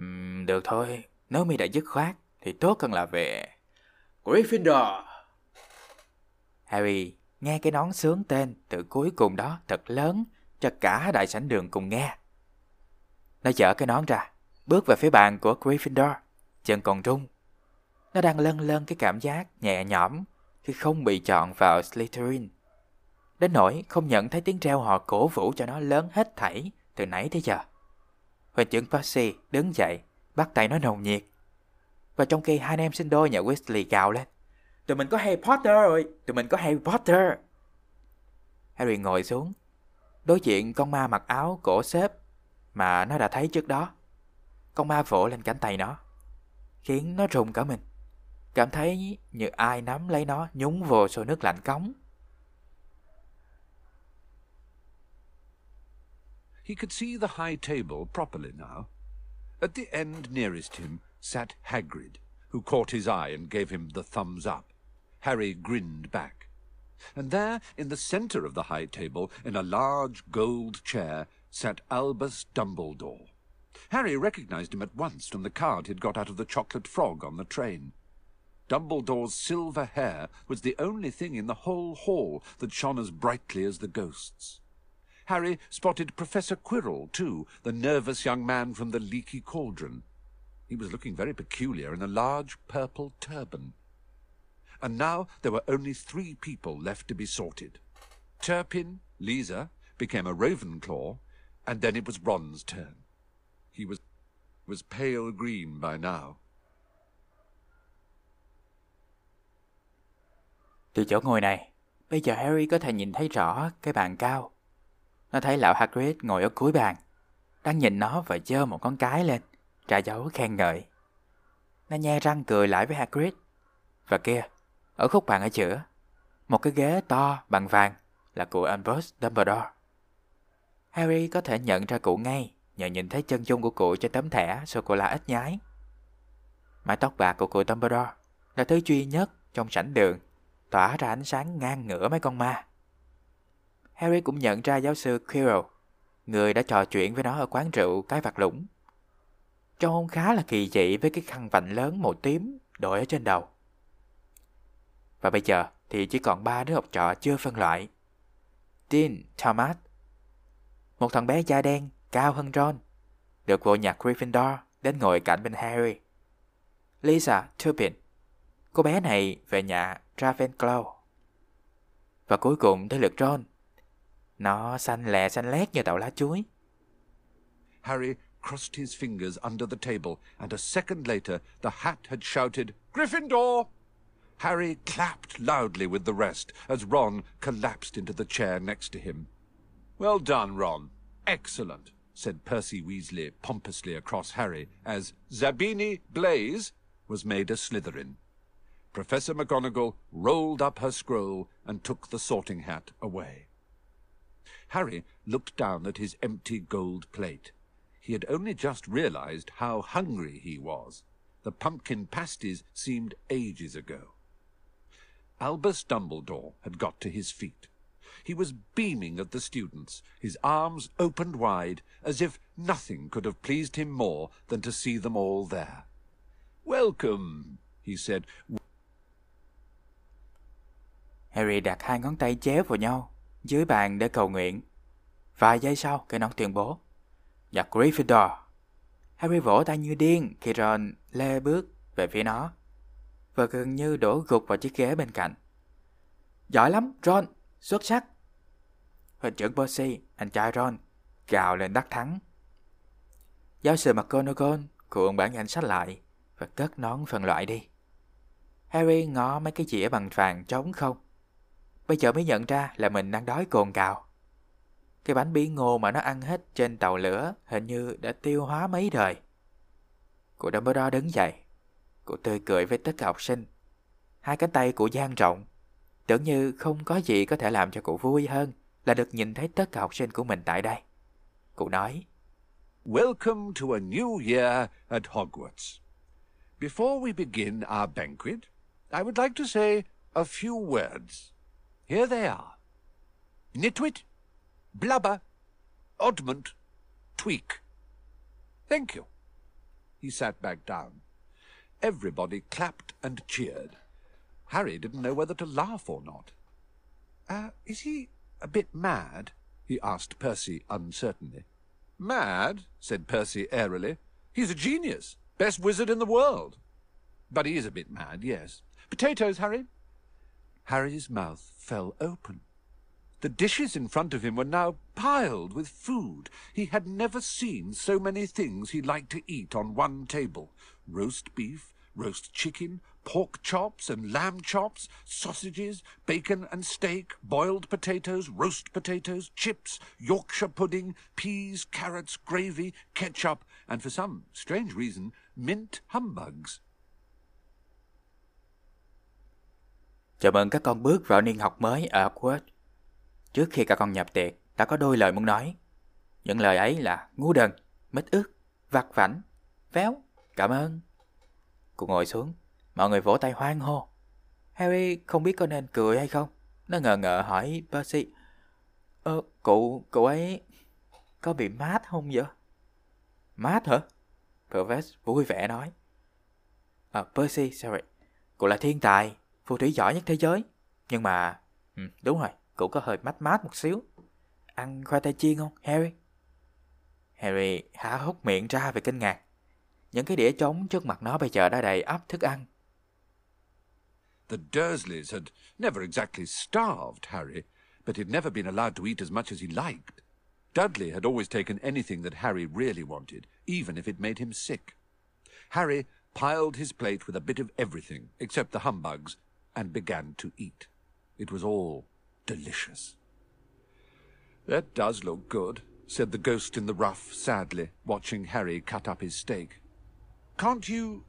Uhm, được thôi, nếu mi đã dứt khoát thì tốt hơn là về Gryffindor. Harry nghe cái nón sướng tên từ cuối cùng đó thật lớn cho cả đại sảnh đường cùng nghe. Nó chở cái nón ra, bước về phía bàn của Gryffindor, chân còn rung. Nó đang lân lân cái cảm giác nhẹ nhõm khi không bị chọn vào Slytherin. Đến nỗi không nhận thấy tiếng reo hò cổ vũ cho nó lớn hết thảy từ nãy tới giờ. Huỳnh trưởng Percy đứng dậy, bắt tay nó nồng nhiệt. Và trong khi hai anh em sinh đôi nhà Weasley gào lên. Tụi mình có Harry Potter rồi, tụi mình có Harry Potter. Harry ngồi xuống, đối diện con ma mặc áo cổ xếp mà nó đã thấy trước đó. Con ma vỗ lên cánh tay nó, khiến nó rùng cả mình. Cảm thấy như ai nắm lấy nó nhúng vô sôi nước lạnh cống. He could see the high table properly now. At the end nearest him sat Hagrid, who caught his eye and gave him the thumbs up. Harry grinned back. And there, in the centre of the high table, in a large gold chair, sat Albus Dumbledore. Harry recognized him at once from the card he'd got out of the chocolate frog on the train. Dumbledore's silver hair was the only thing in the whole hall that shone as brightly as the ghosts. Harry spotted Professor Quirrell, too, the nervous young man from the leaky cauldron. He was looking very peculiar in a large purple turban. And now there were only three people left to be sorted. Turpin, Lisa, became a Ravenclaw, and then it was Ron's turn. He was was pale green by now. Từ chỗ ngồi này, bây giờ Harry có thể nhìn thấy rõ cái bàn cao. Nó thấy lão Hagrid ngồi ở cuối bàn, đang nhìn nó và giơ một con cái lên, trả dấu khen ngợi. Nó nhe răng cười lại với Hagrid. Và kia, ở khúc bàn ở giữa, một cái ghế to bằng vàng là của Albus Dumbledore. Harry có thể nhận ra cụ ngay nhờ nhìn thấy chân dung của cụ trên tấm thẻ sô-cô-la ít nhái. Mái tóc bạc của cụ Dumbledore là thứ duy nhất trong sảnh đường tỏa ra ánh sáng ngang ngửa mấy con ma. Harry cũng nhận ra giáo sư Quirrell, người đã trò chuyện với nó ở quán rượu cái vạt lũng. Trông ông khá là kỳ dị với cái khăn vạnh lớn màu tím đội ở trên đầu. Và bây giờ thì chỉ còn ba đứa học trò chưa phân loại. Dean Thomas, một thằng bé da đen cao hơn Ron, được vô nhạc Gryffindor đến ngồi cạnh bên Harry. Lisa Turpin, cô bé này về nhà Ravenclaw. Và cuối cùng tới lượt Ron. Nó xanh lè xanh lét như tàu lá chuối. Harry crossed his fingers under the table, and a second later the hat had shouted, Gryffindor! Harry clapped loudly with the rest as Ron collapsed into the chair next to him. Well done, Ron. Excellent, said Percy Weasley pompously across Harry as Zabini Blaze was made a Slytherin. Professor McGonagall rolled up her scroll and took the sorting hat away. Harry looked down at his empty gold plate. He had only just realized how hungry he was. The pumpkin pasties seemed ages ago. Albus Dumbledore had got to his feet. He was beaming at the students, his arms opened wide, as if nothing could have pleased him more than to see them all there. Welcome, he said. Harry đặt hai ngón tay chéo vào nhau dưới bàn để cầu nguyện. Vài giây sau, cái nón tuyên bố. Và Gryffindor. Harry vỗ tay như điên khi Ron lê bước về phía nó và gần như đổ gục vào chiếc ghế bên cạnh. Giỏi lắm, Ron, xuất sắc. Hình trưởng Percy, anh trai Ron, gào lên đắc thắng. Giáo sư McGonagall cuộn bản danh sách lại và cất nón phân loại đi. Harry ngó mấy cái dĩa bằng vàng trống không. Bây giờ mới nhận ra là mình đang đói cồn cào. Cái bánh bí ngô mà nó ăn hết trên tàu lửa hình như đã tiêu hóa mấy đời. Cô Dumbledore đứng dậy. Cô tươi cười với tất cả học sinh. Hai cánh tay của dang rộng. Tưởng như không có gì có thể làm cho cụ vui hơn là được nhìn thấy tất cả học sinh của mình tại đây. Cụ nói. Welcome to a new year at Hogwarts. Before we begin our banquet, I would like to say a few words. Here they are. Nitwit, blubber, oddment, tweak. Thank you. He sat back down. Everybody clapped and cheered. Harry didn't know whether to laugh or not. Uh, is he a bit mad? he asked Percy uncertainly. Mad? said Percy airily. He's a genius. Best wizard in the world. But he is a bit mad, yes. Potatoes, Harry? Harry's mouth fell open. The dishes in front of him were now piled with food. He had never seen so many things he liked to eat on one table. Roast beef, roast chicken, pork chops and lamb chops, sausages, bacon and steak, boiled potatoes, roast potatoes, chips, Yorkshire pudding, peas, carrots, gravy, ketchup, and for some strange reason, mint humbugs. Chào mừng các con bước vào niên học mới ở Hogwarts. Trước khi các con nhập tiệc, đã có đôi lời muốn nói. Những lời ấy là ngu đần, mít ướt, vặt vảnh, véo, cảm ơn. Cô ngồi xuống, mọi người vỗ tay hoan hô. Harry không biết có nên cười hay không. Nó ngờ ngợ hỏi Percy. Ơ, cụ, cụ ấy có bị mát không vậy? Mát hả? Professor vui vẻ nói. À, Percy, sorry. Cụ là thiên tài, phù thủy giỏi nhất thế giới. Nhưng mà, ừ, đúng rồi, cũng có hơi mát mát một xíu. Ăn khoai tây chiên không, Harry? Harry há hốc miệng ra về kinh ngạc. Những cái đĩa trống trước mặt nó bây giờ đã đầy ắp thức ăn. The Dursleys had never exactly starved Harry, but he'd never been allowed to eat as much as he liked. Dudley had always taken anything that Harry really wanted, even if it made him sick. Harry piled his plate with a bit of everything, except the humbugs, and began to eat. It was all delicious. That does look good, said the ghost in the ruff sadly, watching Harry cut up his steak. Can't you...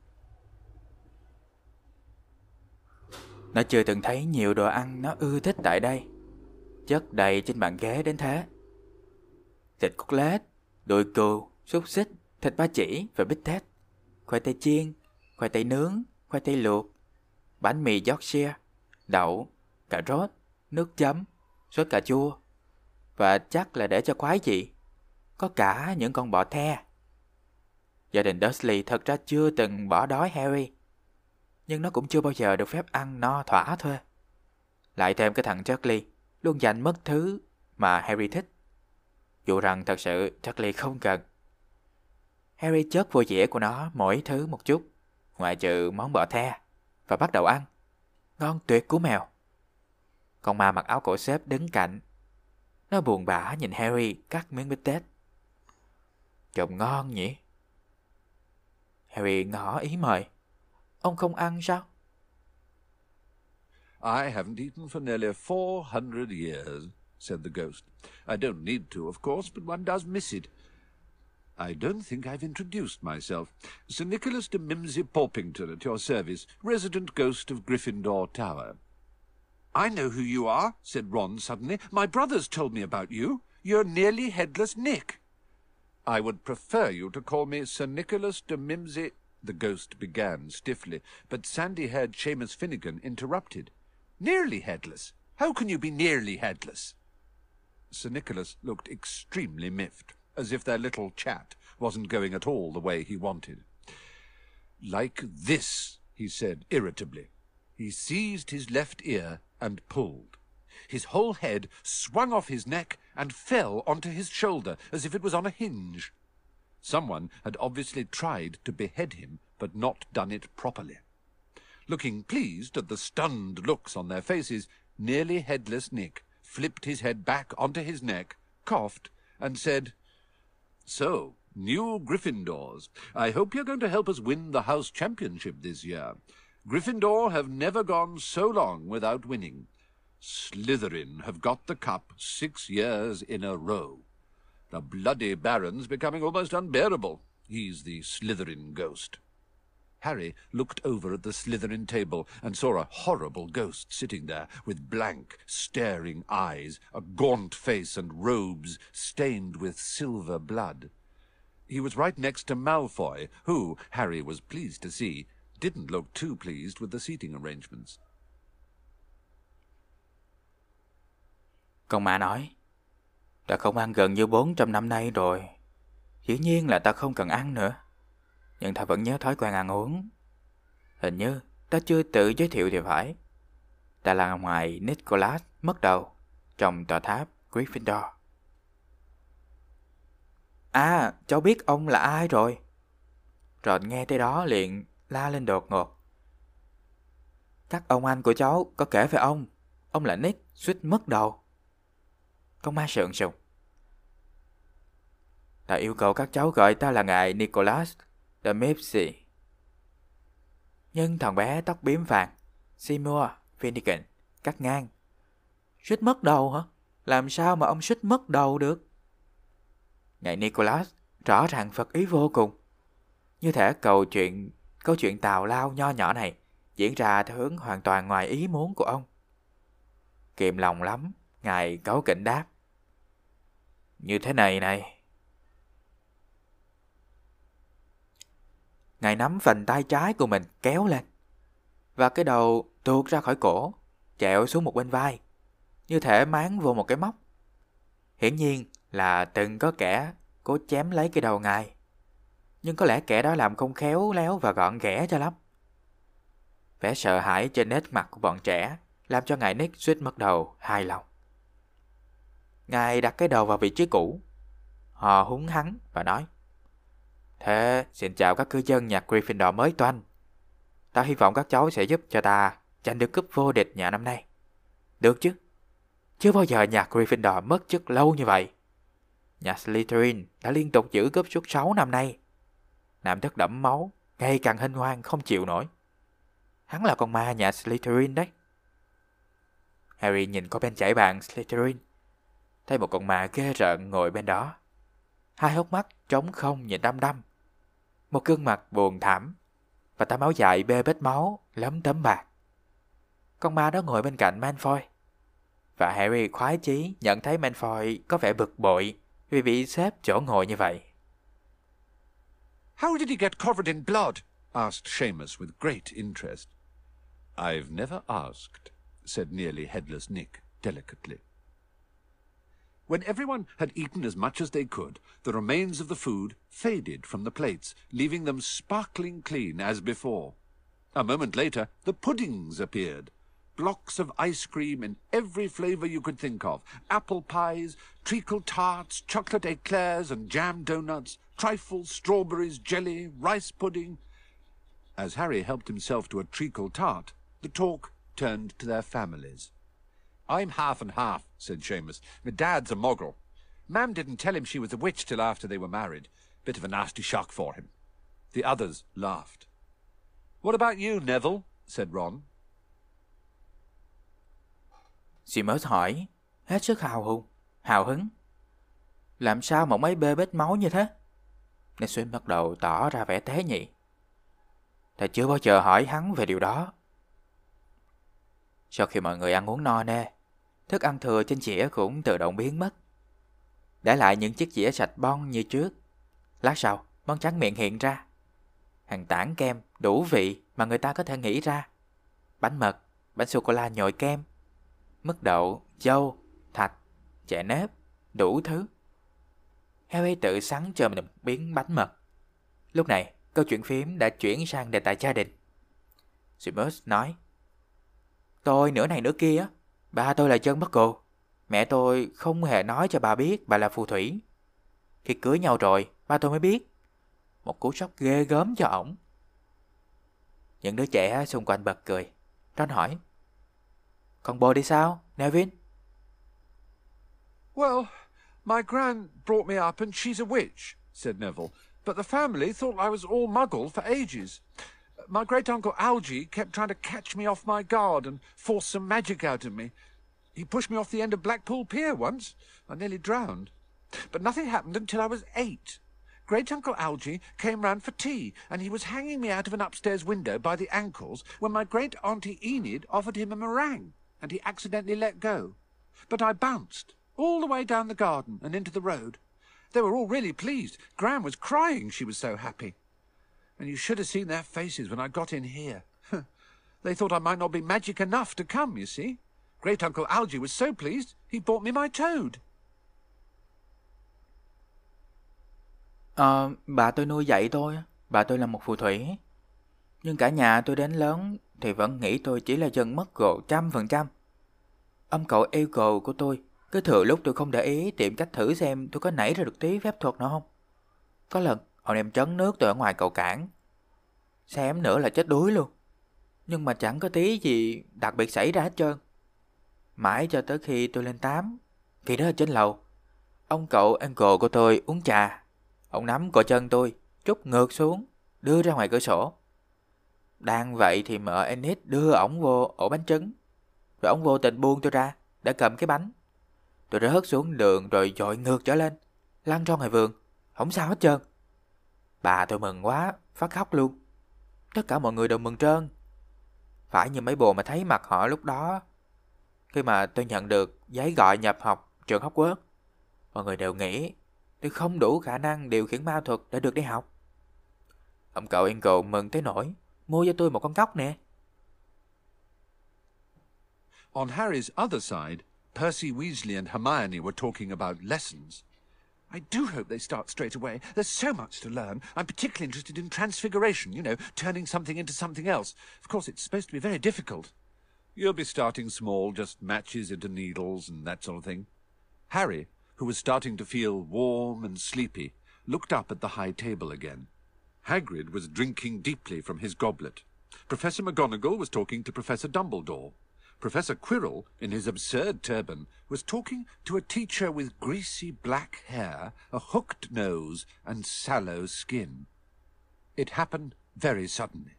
Nó chưa từng thấy nhiều đồ ăn nó ưa thích tại đây. Chất đầy trên bàn ghế đến thế. Thịt cốt lết, đùi cừu, xúc xích, thịt ba chỉ và bít tết. Khoai tây chiên, khoai tây nướng, khoai tây luộc, bánh mì Yorkshire, đậu, cà rốt, nước chấm, sốt cà chua. Và chắc là để cho quái chị. có cả những con bọ the. Gia đình Dursley thật ra chưa từng bỏ đói Harry, nhưng nó cũng chưa bao giờ được phép ăn no thỏa thôi. Lại thêm cái thằng Dudley luôn giành mất thứ mà Harry thích. Dù rằng thật sự Dudley không cần. Harry chớt vô dĩa của nó mỗi thứ một chút, ngoại trừ món bọ the, và bắt đầu ăn. Ngon tuyệt của mèo. Con ma mặc áo cổ xếp đứng cạnh. Nó buồn bã nhìn Harry cắt miếng bít tết. Trông ngon nhỉ? Harry ngỏ ý mời. Ông không ăn sao? I haven't eaten for nearly 400 years, said the ghost. I don't need to, of course, but one does miss it. I don't think I've introduced myself. Sir Nicholas de Mimsy Porpington at your service, resident ghost of Gryffindor Tower. I know who you are, said Ron suddenly. My brothers told me about you. You're nearly headless Nick. I would prefer you to call me Sir Nicholas de Mimsy... The ghost began stiffly, but sandy-haired Seamus Finnegan interrupted. Nearly headless? How can you be nearly headless? Sir Nicholas looked extremely miffed, as if their little chat wasn't going at all the way he wanted. Like this, he said irritably. He seized his left ear and pulled. His whole head swung off his neck and fell onto his shoulder as if it was on a hinge. Someone had obviously tried to behead him, but not done it properly. Looking pleased at the stunned looks on their faces, nearly headless Nick flipped his head back onto his neck, coughed, and said, So, new Gryffindors. I hope you're going to help us win the House Championship this year. Gryffindor have never gone so long without winning. Slytherin have got the cup six years in a row. The bloody Baron's becoming almost unbearable. He's the Slytherin ghost. Harry looked over at the Slytherin table and saw a horrible ghost sitting there with blank, staring eyes, a gaunt face, and robes stained with silver blood. He was right next to Malfoy, who, Harry was pleased to see, didn't look too pleased with the seating arrangements. Con ma nói, ta không ăn gần như 400 năm nay rồi. Dĩ nhiên là ta không cần ăn nữa. Nhưng ta vẫn nhớ thói quen ăn uống. Hình như ta chưa tự giới thiệu thì phải. Ta là ngoài Nicholas mất đầu trong tòa tháp Gryffindor. À, cháu biết ông là ai rồi. rồi nghe tới đó liền la lên đột ngột. Các ông anh của cháu có kể về ông. Ông là Nick, suýt mất đầu. Con ma sượng sùng. Ta yêu cầu các cháu gọi ta là ngài Nicholas de Mipsy. Nhưng thằng bé tóc bím vàng, Seymour Finnegan, cắt ngang. Suýt mất đầu hả? Làm sao mà ông suýt mất đầu được? Ngài Nicholas rõ ràng phật ý vô cùng. Như thể câu chuyện câu chuyện tào lao nho nhỏ này diễn ra theo hướng hoàn toàn ngoài ý muốn của ông. Kiềm lòng lắm, ngài cáu kỉnh đáp. Như thế này này. Ngài nắm vành tay trái của mình kéo lên. Và cái đầu tuột ra khỏi cổ, Trẹo xuống một bên vai. Như thể máng vô một cái móc. Hiển nhiên là từng có kẻ cố chém lấy cái đầu ngài. Nhưng có lẽ kẻ đó làm không khéo léo và gọn ghẽ cho lắm. Vẻ sợ hãi trên nét mặt của bọn trẻ làm cho ngài Nick suýt mất đầu hài lòng. Ngài đặt cái đầu vào vị trí cũ. Họ húng hắn và nói Thế xin chào các cư dân nhà Gryffindor mới toanh. Ta hy vọng các cháu sẽ giúp cho ta giành được cúp vô địch nhà năm nay. Được chứ? Chưa bao giờ nhà Gryffindor mất chức lâu như vậy. Nhà Slytherin đã liên tục giữ cúp suốt 6 năm nay. Nam đất đẫm máu, ngày càng hinh hoang không chịu nổi. Hắn là con ma nhà Slytherin đấy. Harry nhìn có bên chảy bàn Slytherin. Thấy một con ma ghê rợn ngồi bên đó. Hai hốc mắt trống không nhìn đăm đăm. Một gương mặt buồn thảm và tấm áo dài bê bết máu lấm tấm bạc. Con ma đó ngồi bên cạnh Malfoy. Và Harry khoái chí nhận thấy Malfoy có vẻ bực bội vì bị xếp chỗ ngồi như vậy. How did he get covered in blood? asked Seamus with great interest. I've never asked, said nearly headless Nick delicately. When everyone had eaten as much as they could, the remains of the food faded from the plates, leaving them sparkling clean as before. A moment later, the puddings appeared. Blocks of ice cream in every flavour you could think of. Apple pies, treacle tarts, chocolate eclairs and jam doughnuts, trifles, strawberries, jelly, rice pudding. As Harry helped himself to a treacle tart, the talk turned to their families. I'm half and half, said Seamus. My dad's a muggle. Mam didn't tell him she was a witch till after they were married. Bit of a nasty shock for him. The others laughed. What about you, Neville? said Ron. Seamus hỏi, hết sức hào hùng, hào hứng. Làm sao mà mấy bê bết máu như thế? Nessun bắt đầu tỏ ra vẻ tế nhị. Ta chưa bao giờ hỏi hắn về điều đó. Sau khi mọi người ăn uống no nê, thức ăn thừa trên dĩa cũng tự động biến mất. Để lại những chiếc dĩa sạch bon như trước. Lát sau, món tráng miệng hiện ra. Hàng tảng kem đủ vị mà người ta có thể nghĩ ra. Bánh mật, bánh sô-cô-la nhồi kem, mứt đậu, dâu, thạch, chè nếp, đủ thứ. Harry tự sắn cho mình một bánh mật. Lúc này, câu chuyện phím đã chuyển sang đề tài gia đình. Seamus nói, Tôi nửa này nửa kia, ba tôi là chân bất cô. Mẹ tôi không hề nói cho bà biết bà là phù thủy. Khi cưới nhau rồi, ba tôi mới biết. Một cú sốc ghê gớm cho ổng. Những đứa trẻ xung quanh bật cười. Ron hỏi, Còn bồ đi sao, Nevin? Well, my gran brought me up and she's a witch, said Neville. But the family thought I was all muggle for ages. My great uncle Algie kept trying to catch me off my guard and force some magic out of me. He pushed me off the end of Blackpool Pier once. I nearly drowned. But nothing happened until I was eight. Great Uncle Algy came round for tea, and he was hanging me out of an upstairs window by the ankles when my great auntie Enid offered him a meringue, and he accidentally let go. But I bounced all the way down the garden and into the road. They were all really pleased. Gran was crying, she was so happy. And you should have seen their faces when I got in here. they thought I might not be magic enough to come, you see. Great Uncle Algy was so pleased, he bought me my toad. Ờ, bà tôi nuôi dạy tôi, bà tôi là một phù thủy. Nhưng cả nhà tôi đến lớn thì vẫn nghĩ tôi chỉ là dân mất gộ trăm phần trăm. Ông cậu Eagle của tôi cứ thừa lúc tôi không để ý tìm cách thử xem tôi có nảy ra được tí phép thuật nào không. Có lần, ông đem trấn nước tôi ở ngoài cầu cảng. xém nữa là chết đuối luôn. Nhưng mà chẳng có tí gì đặc biệt xảy ra hết trơn. Mãi cho tới khi tôi lên 8, khi đó ở trên lầu, ông cậu uncle của tôi uống trà. Ông nắm cổ chân tôi, Chút ngược xuống, đưa ra ngoài cửa sổ. Đang vậy thì mợ Enid đưa ổng vô ổ bánh trứng. Rồi ổng vô tình buông tôi ra, đã cầm cái bánh. Tôi rớt xuống đường rồi dội ngược trở lên, lăn ra ngoài vườn, không sao hết trơn. Bà tôi mừng quá, phát khóc luôn. Tất cả mọi người đều mừng trơn. Phải như mấy bồ mà thấy mặt họ lúc đó. Khi mà tôi nhận được giấy gọi nhập học trường Hogwarts, mọi người đều nghĩ tôi không đủ khả năng điều khiển ma thuật để được đi học. Ông cậu Ingle mừng tới nỗi mua cho tôi một con cóc nè. On Harry's other side, Percy Weasley and Hermione were talking about lessons. I do hope they start straight away. There's so much to learn. I'm particularly interested in transfiguration, you know, turning something into something else. Of course, it's supposed to be very difficult. You'll be starting small, just matches into needles and that sort of thing. Harry, who was starting to feel warm and sleepy, looked up at the high table again. Hagrid was drinking deeply from his goblet. Professor McGonagall was talking to Professor Dumbledore. Professor Quirrell, in his absurd turban, was talking to a teacher with greasy black hair, a hooked nose, and sallow skin. It happened very suddenly.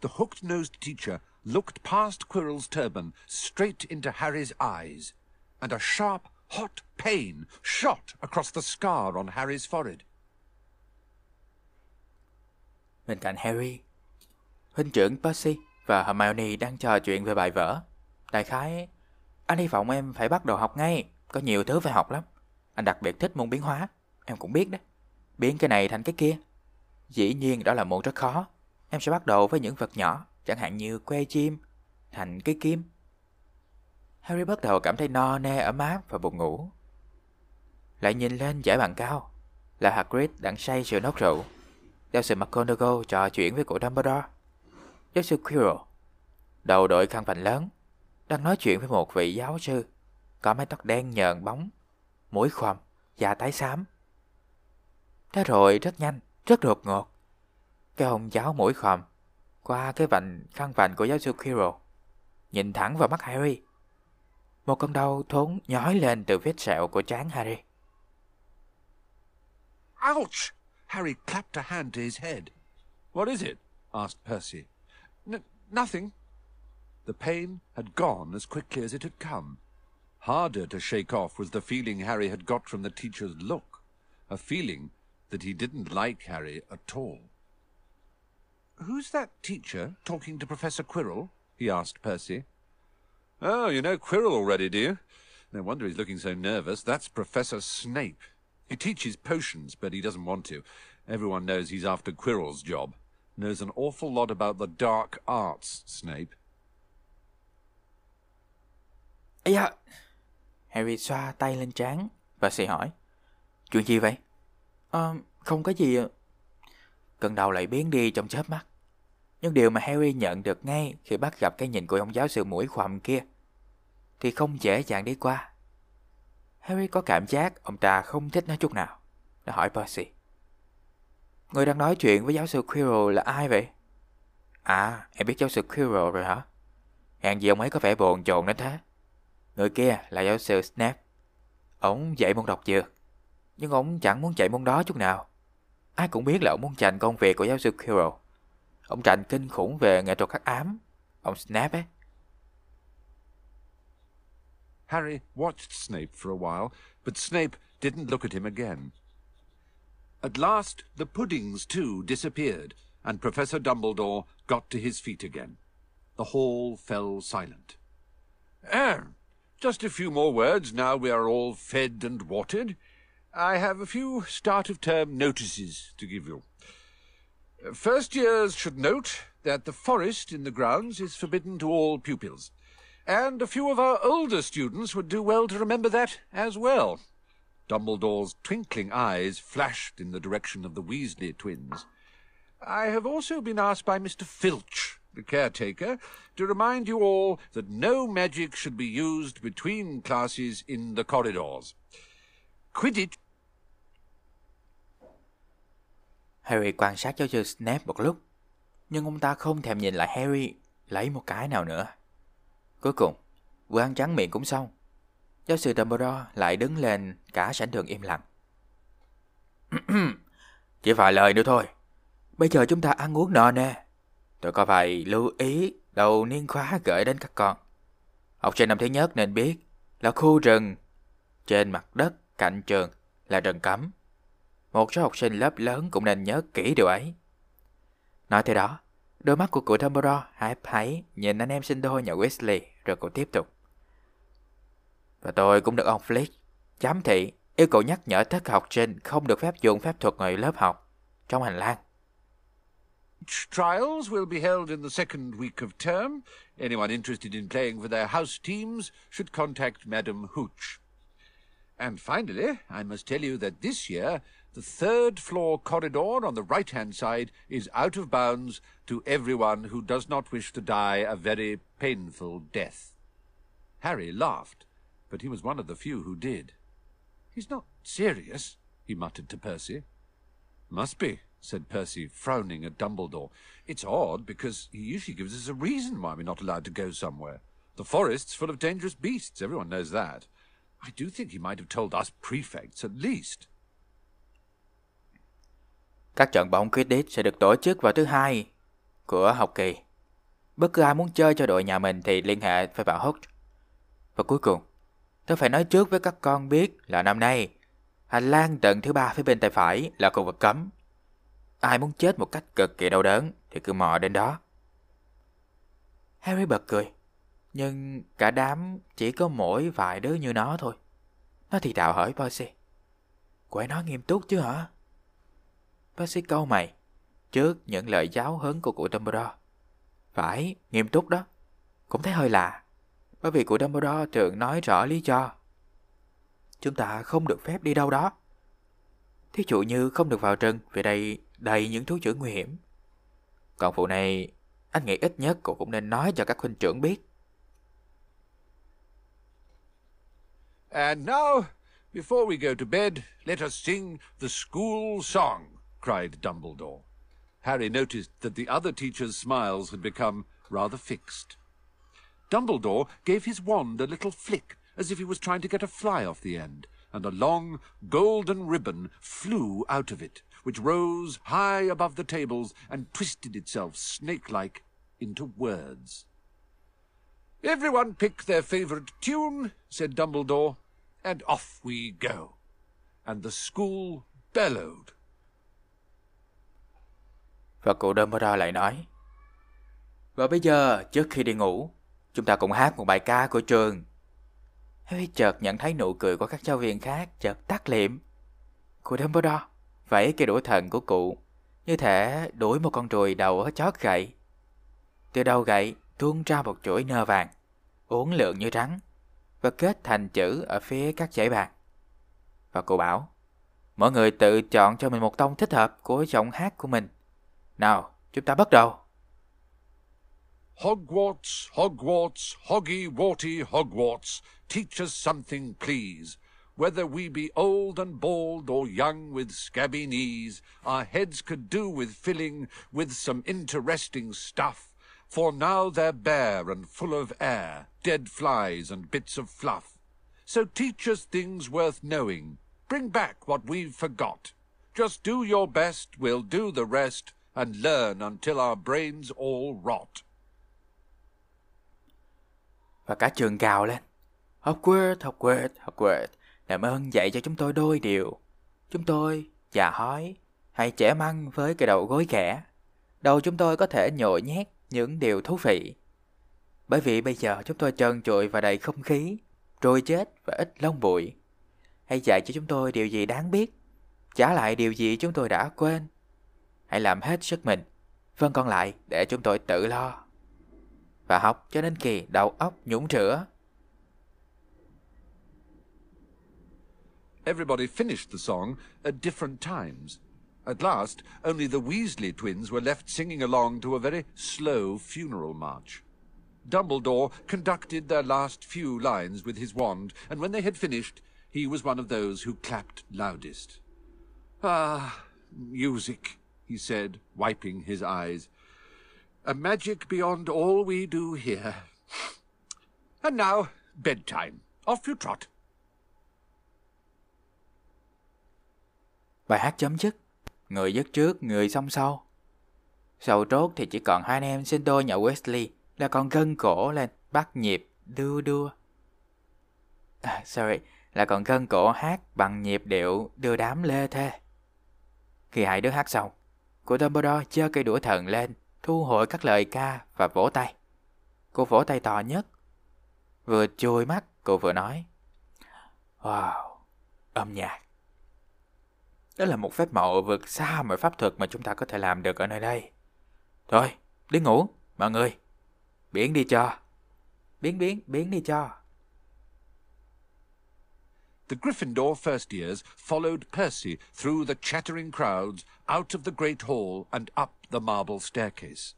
The hooked-nosed teacher looked past Quirrell's turban straight into Harry's eyes, and a sharp, hot pain shot across the scar on Harry's forehead. Bên cạnh Harry, huynh trưởng Percy và Hermione đang trò chuyện về bài vở. Đại khái, anh hy vọng em phải bắt đầu học ngay, có nhiều thứ phải học lắm. Anh đặc biệt thích môn biến hóa, em cũng biết đấy. Biến cái này thành cái kia. Dĩ nhiên đó là môn rất khó. Em sẽ bắt đầu với những vật nhỏ, chẳng hạn như que chim, thành cái kim. Harry bắt đầu cảm thấy no nê ở má và buồn ngủ. Lại nhìn lên giải bàn cao, là Hagrid đang say sữa nốt rượu. Giáo sư McGonagall trò chuyện với cụ Dumbledore. Giáo sư Quirrell, đầu đội khăn vành lớn, đang nói chuyện với một vị giáo sư có mái tóc đen nhờn bóng, mũi khoằm, da tái xám. Thế rồi rất nhanh, rất đột ngột. Cái ông giáo mũi khoằm qua cái vành khăn vành của giáo sư Quirrell, nhìn thẳng vào mắt Harry. Một con đau thốn nhói lên từ vết sẹo của trán Harry. Ouch! Harry clapped a hand to his head. What is it? asked Percy. N- nothing. The pain had gone as quickly as it had come. Harder to shake off was the feeling Harry had got from the teacher's look, a feeling that he didn't like Harry at all. Who's that teacher talking to Professor Quirrell? he asked Percy. Oh, you know Quirrell already, do you? No wonder he's looking so nervous. That's Professor Snape. He teaches potions, but he doesn't want to. Everyone knows he's after Quirrell's job. Knows an awful lot about the dark arts, Snape. Ây da! Harry xoa tay lên trán và xì hỏi. Chuyện gì vậy? À, không có gì. Cơn đau lại biến đi trong chớp mắt. Nhưng điều mà Harry nhận được ngay khi bắt gặp cái nhìn của ông giáo sư mũi khoằm kia thì không dễ dàng đi qua. Harry có cảm giác ông ta không thích nó chút nào. Nó hỏi Percy. Người đang nói chuyện với giáo sư Quirrell là ai vậy? À, em biết giáo sư Quirrell rồi hả? Hèn gì ông ấy có vẻ bồn chồn đến thế. Người kia là giáo sư Snape. Ông dạy môn đọc dược. Nhưng ông chẳng muốn chạy môn đó chút nào. Ai cũng biết là ông muốn tranh công việc của giáo sư Quirrell. Ông tranh kinh khủng về nghệ thuật khắc ám. Ông Snape ấy. Harry watched Snape for a while, but Snape didn't look at him again. At last, the puddings too disappeared, and Professor Dumbledore got to his feet again. The hall fell silent. Er. Just a few more words now we are all fed and watered. I have a few start of term notices to give you. First years should note that the forest in the grounds is forbidden to all pupils. And a few of our older students would do well to remember that as well. Dumbledore's twinkling eyes flashed in the direction of the Weasley twins. I have also been asked by Mr. Filch, the caretaker, to remind you all that no magic should be used between classes in the corridors. Quidditch Harry quan sát giáo sư Snape một lúc, nhưng ông ta không thèm nhìn lại Harry lấy một cái nào nữa. Cuối cùng, vừa ăn trắng miệng cũng xong. Giáo sư Dumbledore lại đứng lên cả sảnh đường im lặng. *clears throat* Chỉ vài lời nữa thôi. Bây giờ chúng ta ăn uống no nè. Tôi có vài lưu ý đầu niên khóa gửi đến các con. Học sinh năm thứ nhất nên biết là khu rừng trên mặt đất cạnh trường là rừng cấm. Một số học sinh lớp lớn cũng nên nhớ kỹ điều ấy. Nói thế đó, đôi mắt của cụ Dumbledore hãy thấy nhìn anh em sinh đôi nhà Weasley rồi cậu tiếp tục. Và tôi cũng được ông Flick giám thị yêu cầu nhắc nhở tất cả học sinh không được phép dùng phép thuật ngoài lớp học trong hành lang. Trials will be held in the second week of term. Anyone interested in playing for their house teams should contact Madam Hooch. And finally, I must tell you that this year, the third floor corridor on the right hand side is out of bounds to everyone who does not wish to die a very painful death. Harry laughed, but he was one of the few who did. He's not serious, he muttered to Percy. Must be, said Percy, frowning at Dumbledore. It's odd, because he usually gives us a reason why we're not allowed to go somewhere. The forest's full of dangerous beasts, everyone knows that. I do think he might have told us prefects at least. Các trận bóng Quidditch sẽ được tổ chức vào thứ hai của học kỳ. Bất cứ ai muốn chơi cho đội nhà mình thì liên hệ với bạn Hút. Và cuối cùng, tôi phải nói trước với các con biết là năm nay, hành lang tận thứ ba phía bên tay phải là khu vực cấm. Ai muốn chết một cách cực kỳ đau đớn thì cứ mò đến đó. Harry bật cười. Nhưng cả đám chỉ có mỗi vài đứa như nó thôi. Nó thì đạo hỏi Percy. Quậy nó nói nghiêm túc chứ hả? Percy câu mày trước những lời giáo hấn của cụ Dumbledore. Phải, nghiêm túc đó. Cũng thấy hơi lạ. Bởi vì cụ Dumbledore thường nói rõ lý do. Chúng ta không được phép đi đâu đó. Thí dụ như không được vào rừng vì đây đầy những thú chữ nguy hiểm. Còn vụ này, anh nghĩ ít nhất cô cũng nên nói cho các huynh trưởng biết. And now, before we go to bed, let us sing the school song, cried Dumbledore. Harry noticed that the other teachers' smiles had become rather fixed. Dumbledore gave his wand a little flick, as if he was trying to get a fly off the end, and a long golden ribbon flew out of it, which rose high above the tables and twisted itself snake-like into words. Everyone pick their favourite tune, said Dumbledore, and off we go. And the school bellowed. Và cụ Dumbledore lại nói Và bây giờ, trước khi đi ngủ, chúng ta cùng hát một bài ca của trường. Harry chợt nhận thấy nụ cười của các giáo viên khác chợt tắt liệm. Cụ Dumbledore vẫy cây đũa thần của cụ, như thể đuổi một con ruồi đầu ở chót gậy. Từ đầu gậy tuôn ra một chuỗi nơ vàng, uốn lượn như trắng và kết thành chữ ở phía các dãy bàn. Và cô bảo, mọi người tự chọn cho mình một tông thích hợp của giọng hát của mình. Nào, chúng ta bắt đầu. Hogwarts, Hogwarts, Hoggy Warty Hogwarts, teach us something, please. Whether we be old and bald or young with scabby knees, our heads could do with filling with some interesting stuff. For now they're bare and full of air, dead flies and bits of fluff. So teach us things worth knowing. Bring back what we've forgot. Just do your best, we'll do the rest, and learn until our brains all rot. Và cả trường gào lên. Hogwarts, Hogwarts, Hogwarts, làm ơn dạy cho chúng tôi đôi điều. Chúng tôi, già hói, hay trẻ măng với cái đầu gối ghẻ. Đầu chúng tôi có thể nhồi nhét những điều thú vị. Bởi vì bây giờ chúng tôi trơn trụi và đầy không khí, trôi chết và ít lông bụi. Hãy dạy cho chúng tôi điều gì đáng biết, trả lại điều gì chúng tôi đã quên. Hãy làm hết sức mình, phần còn lại để chúng tôi tự lo. Và học cho đến khi đầu óc nhũng rửa. Everybody finished the song at different times. At last, only the Weasley twins were left singing along to a very slow funeral march. Dumbledore conducted their last few lines with his wand, and when they had finished, he was one of those who clapped loudest. Ah, music, he said, wiping his eyes. A magic beyond all we do here. And now, bedtime. Off you trot. Bài hát chấm dứt. Người dứt trước, người xong sau. Sau trốt thì chỉ còn hai anh em sinh đôi nhà Wesley là còn gân cổ lên, bắt nhịp, đưa đưa. À, sorry, là còn gân cổ hát bằng nhịp điệu đưa đám lê thê. Khi hai đứa hát xong, của Dumbledore giơ cây đũa thần lên, thu hồi các lời ca và vỗ tay. Cô vỗ tay to nhất. Vừa chui mắt, cô vừa nói. Wow, âm nhạc. Đó là một phép màu vượt xa mọi pháp thuật mà chúng ta có thể làm được ở nơi đây. Thôi, đi ngủ, mọi người. Biến đi cho. Biến biến, biến đi cho. The Gryffindor first years followed Percy through the chattering crowds, out of the great hall, and up the marble staircase.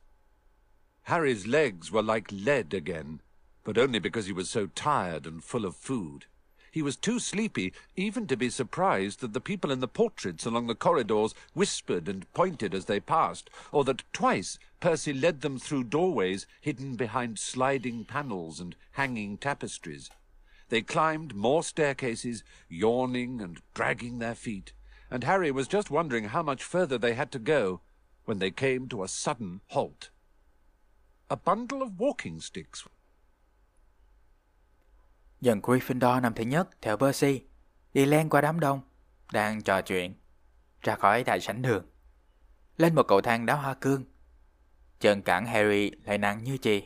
Harry's legs were like lead again, but only because he was so tired and full of food. He was too sleepy even to be surprised that the people in the portraits along the corridors whispered and pointed as they passed, or that twice Percy led them through doorways hidden behind sliding panels and hanging tapestries. They climbed more staircases, yawning and dragging their feet, and Harry was just wondering how much further they had to go when they came to a sudden halt. A bundle of walking sticks. Dần Gryffindor năm thứ nhất theo Percy đi len qua đám đông, đang trò chuyện, ra khỏi đại sảnh đường, lên một cầu thang đá hoa cương. Chân cản Harry lại nặng như chì,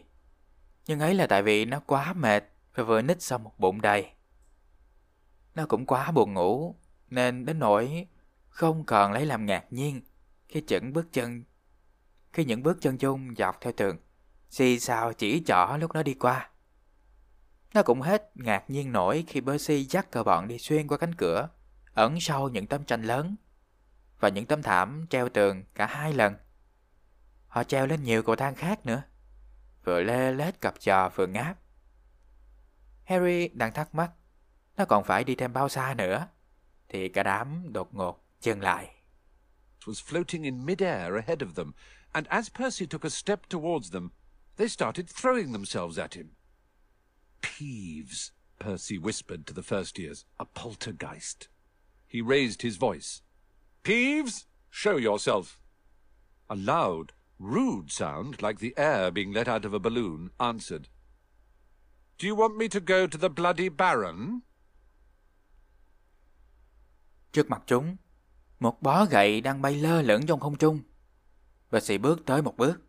nhưng ấy là tại vì nó quá mệt và vừa nít xong một bụng đầy. Nó cũng quá buồn ngủ nên đến nỗi không còn lấy làm ngạc nhiên khi chững bước chân khi những bước chân chung dọc theo tường xì xào chỉ trỏ lúc nó đi qua. Nó cũng hết ngạc nhiên nổi khi Percy dắt cờ bọn đi xuyên qua cánh cửa, ẩn sau những tấm tranh lớn và những tấm thảm treo tường cả hai lần. Họ treo lên nhiều cầu thang khác nữa, vừa lê lết cặp trò vừa ngáp. Harry đang thắc mắc, nó còn phải đi thêm bao xa nữa, thì cả đám đột ngột dừng lại. Was floating in mid-air ahead of them, and as Percy took a step towards them, they started throwing themselves at him. Peeves, Percy whispered to the first years, a poltergeist. He raised his voice. Peeves, show yourself. A loud, rude sound, like the air being let out of a balloon, answered. Do you want me to go to the bloody Baron? Trước mặt chúng, một bó gậy đang bay lơ lửng trong không trung. Percy bước tới một bước,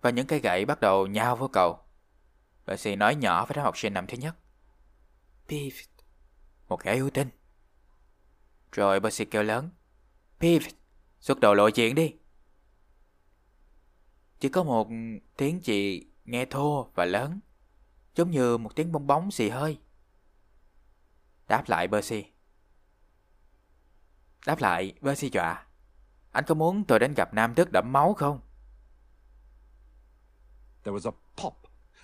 và những cây gậy bắt đầu nhào vô cậu. Percy nói nhỏ với đám học sinh năm thứ nhất. Piv, một kẻ ưu tinh. Rồi Percy kêu lớn. Piv, xuất đầu lộ diện đi. Chỉ có một tiếng chị nghe thô và lớn, giống như một tiếng bong bóng xì hơi. Đáp lại Percy. Đáp lại, Percy dọa. Anh có muốn tôi đến gặp nam tước đẫm máu không? There was a pop,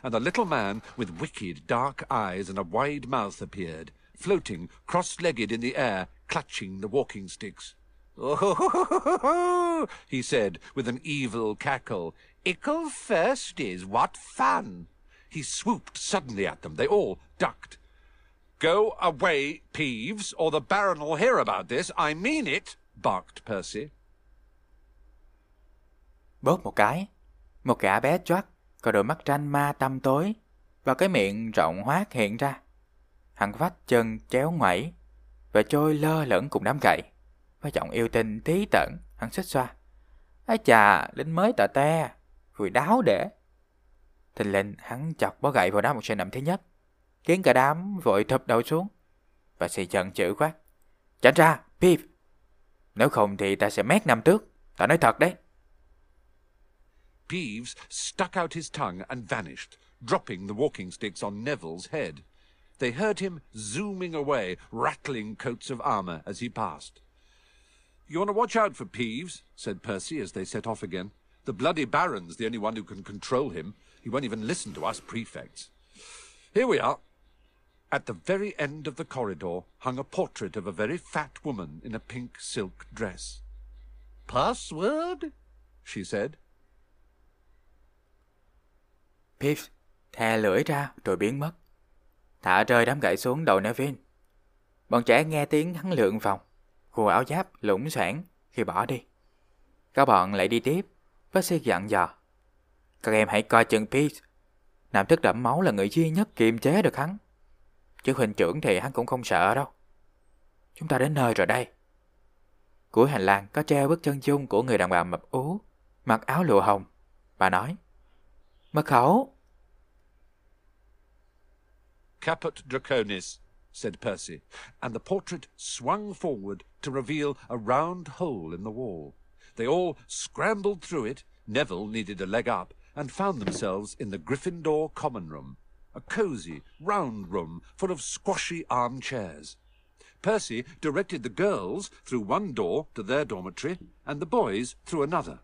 and a little man with wicked dark eyes and a wide mouth appeared, floating cross-legged in the air, clutching the walking sticks. Oh, *laughs* he said with an evil cackle. Ickle first is what fun! He swooped suddenly at them. They all ducked. Go away, Peeves, or the Baron'll hear about this. I mean it, barked Percy. Bớt một cái, một gã bé choắt, có đôi mắt tranh ma tăm tối và cái miệng rộng hoác hiện ra. Hắn vách chân chéo ngoẩy, và trôi lơ lửng cùng đám gậy. Với giọng yêu tinh tí tận, hắn xích xoa. Ái chà, lính mới tà te, vừa đáo để. Thình lình hắn chọc bó gậy vào đám một sinh nằm thứ nhất, khiến cả đám vội thụp đầu xuống. Và xì chần chữ quát. Tránh ra, Pip! Nếu không thì ta sẽ mét năm trước, ta nói thật đấy. Peeves stuck out his tongue and vanished, dropping the walking sticks on Neville's head. They heard him zooming away, rattling coats of armour as he passed. You want to watch out for Peeves, said Percy as they set off again. The bloody Baron's the only one who can control him. He won't even listen to us prefects. Here we are. At the very end of the corridor hung a portrait of a very fat woman in a pink silk dress. Password? she said. Pip thè lưỡi ra rồi biến mất. Thả rơi đám gậy xuống đầu Nevin. Bọn trẻ nghe tiếng hắn lượn vòng, khô áo giáp lũng xoảng khi bỏ đi. Các bọn lại đi tiếp, với xe dặn dò. Các em hãy coi chừng Pete. Nam thức đẫm máu là người duy nhất kiềm chế được hắn. Chứ huynh trưởng thì hắn cũng không sợ đâu. Chúng ta đến nơi rồi đây. Cuối hành lang có treo bức chân dung của người đàn bà mập ú, mặc áo lụa hồng. Bà nói, Mật khẩu. Caput Draconis, said Percy, and the portrait swung forward to reveal a round hole in the wall. They all scrambled through it, Neville needed a leg up, and found themselves in the Gryffindor common room, a cosy, round room full of squashy armchairs. Percy directed the girls through one door to their dormitory and the boys through another.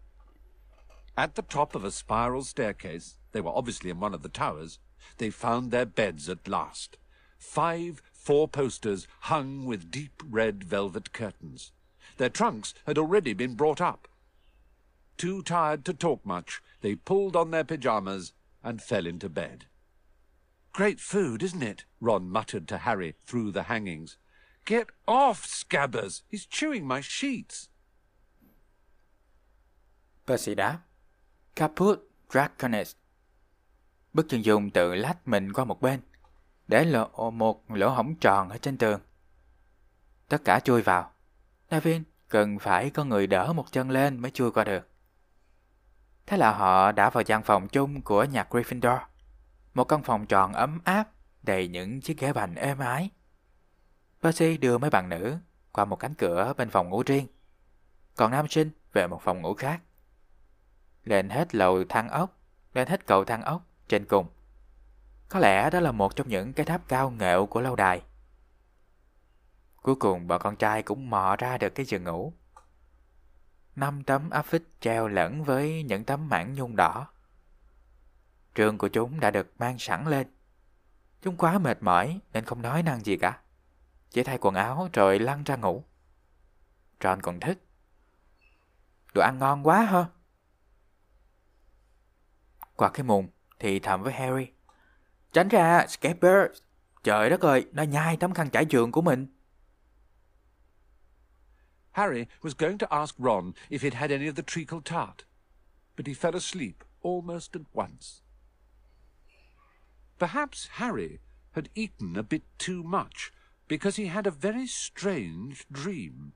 At the top of a spiral staircase, they were obviously in one of the towers, they found their beds at last. Five four posters hung with deep red velvet curtains. Their trunks had already been brought up. Too tired to talk much, they pulled on their pyjamas and fell into bed. Great food, isn't it? Ron muttered to Harry through the hangings. Get off, Scabbers! He's chewing my sheets. Percy đáp. Caput Draconis. Bức chân dung tự lách mình qua một bên, để lộ một lỗ hổng tròn ở trên tường. Tất cả chui vào. Navin cần phải có người đỡ một chân lên mới chui qua được. Thế là họ đã vào gian phòng chung của nhà Gryffindor. Một căn phòng tròn ấm áp, đầy những chiếc ghế bành êm ái. Percy đưa mấy bạn nữ qua một cánh cửa bên phòng ngủ riêng, còn nam sinh về một phòng ngủ khác. Lên hết lầu thang ốc, lên hết cầu thang ốc trên cùng. Có lẽ đó là một trong những cái tháp cao nghệu của lâu đài. Cuối cùng bọn con trai cũng mò ra được cái giường ngủ. Năm tấm áp phích treo lẫn với những tấm mảng nhung đỏ. Trường của chúng đã được mang sẵn lên. Chúng quá mệt mỏi nên không nói năng gì cả. Chỉ thay quần áo rồi lăn ra ngủ. John còn thức. Đồ ăn ngon quá hả? Qua cái mùng thì thầm với Harry. Tránh ra, Scabbers. Trời đất ơi, nó nhai tấm khăn trải giường của mình. Harry was going to ask Ron if he'd had any of the treacle tart, but he fell asleep almost at once. Perhaps Harry had eaten a bit too much, because he had a very strange dream.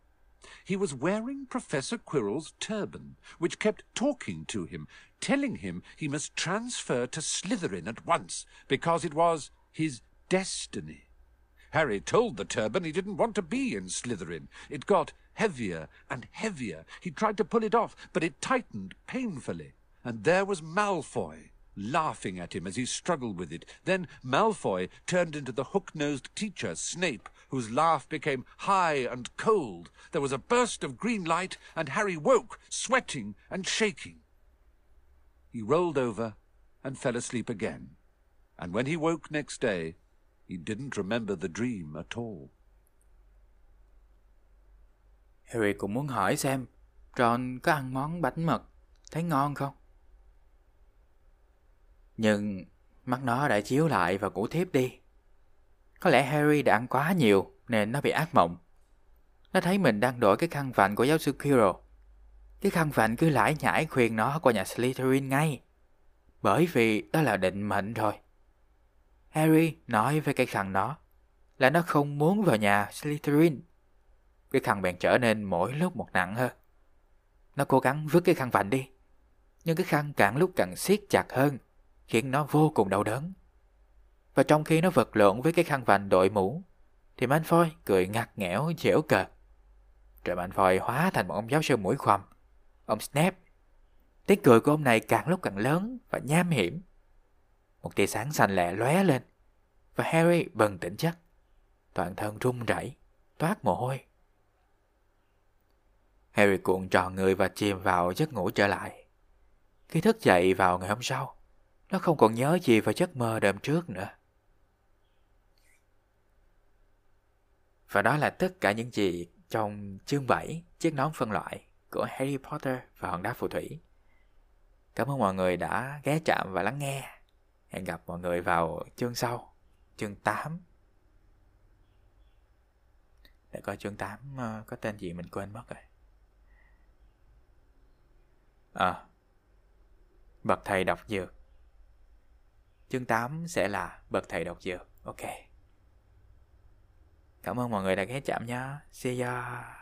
He was wearing Professor Quirrell's turban, which kept talking to him, telling him he must transfer to Slytherin at once, because it was his destiny. Harry told the turban he didn't want to be in Slytherin. It got heavier and heavier. He tried to pull it off, but it tightened painfully. And there was Malfoy, laughing at him as he struggled with it. Then Malfoy turned into the hook-nosed teacher, Snape, whose laugh became high and cold. There was a burst of green light, and Harry woke, sweating and shaking. He rolled over and fell asleep again. And when he woke next day, he didn't remember the dream at all. Harry cũng muốn hỏi xem Ron có ăn món bánh mật thấy ngon không? Nhưng mắt nó đã chiếu lại và ngủ thiếp đi. Có lẽ Harry đã ăn quá nhiều nên nó bị ác mộng. Nó thấy mình đang đổi cái khăn vạnh của giáo sư Quirrell. Cái khăn vạnh cứ lải nhải khuyên nó qua nhà Slytherin ngay. Bởi vì đó là định mệnh rồi. Harry nói với cái khăn nó là nó không muốn vào nhà Slytherin. Cái khăn bèn trở nên mỗi lúc một nặng hơn. Nó cố gắng vứt cái khăn vành đi. Nhưng cái khăn càng lúc càng siết chặt hơn, khiến nó vô cùng đau đớn. Và trong khi nó vật lộn với cái khăn vành đội mũ, thì Malfoy cười ngặt nghẽo dễu cợt. Rồi Malfoy hóa thành một ông giáo sư mũi khoằm, ông snap. Tiếng cười của ông này càng lúc càng lớn và nham hiểm. Một tia sáng xanh lẹ lóe lên, và Harry bừng tỉnh giấc. Toàn thân run rẩy, toát mồ hôi. Harry cuộn tròn người và chìm vào giấc ngủ trở lại. Khi thức dậy vào ngày hôm sau, nó không còn nhớ gì về giấc mơ đêm trước nữa. Và đó là tất cả những gì trong chương 7 chiếc nón phân loại của Harry Potter và hòn đá phù thủy. Cảm ơn mọi người đã ghé chạm và lắng nghe. Hẹn gặp mọi người vào chương sau, chương 8. Để coi chương 8 ờ, có tên gì mình quên mất rồi. À, bậc thầy đọc dược. Chương 8 sẽ là bậc thầy đọc dược. Ok. Cảm ơn mọi người đã ghé chạm nha. See ya.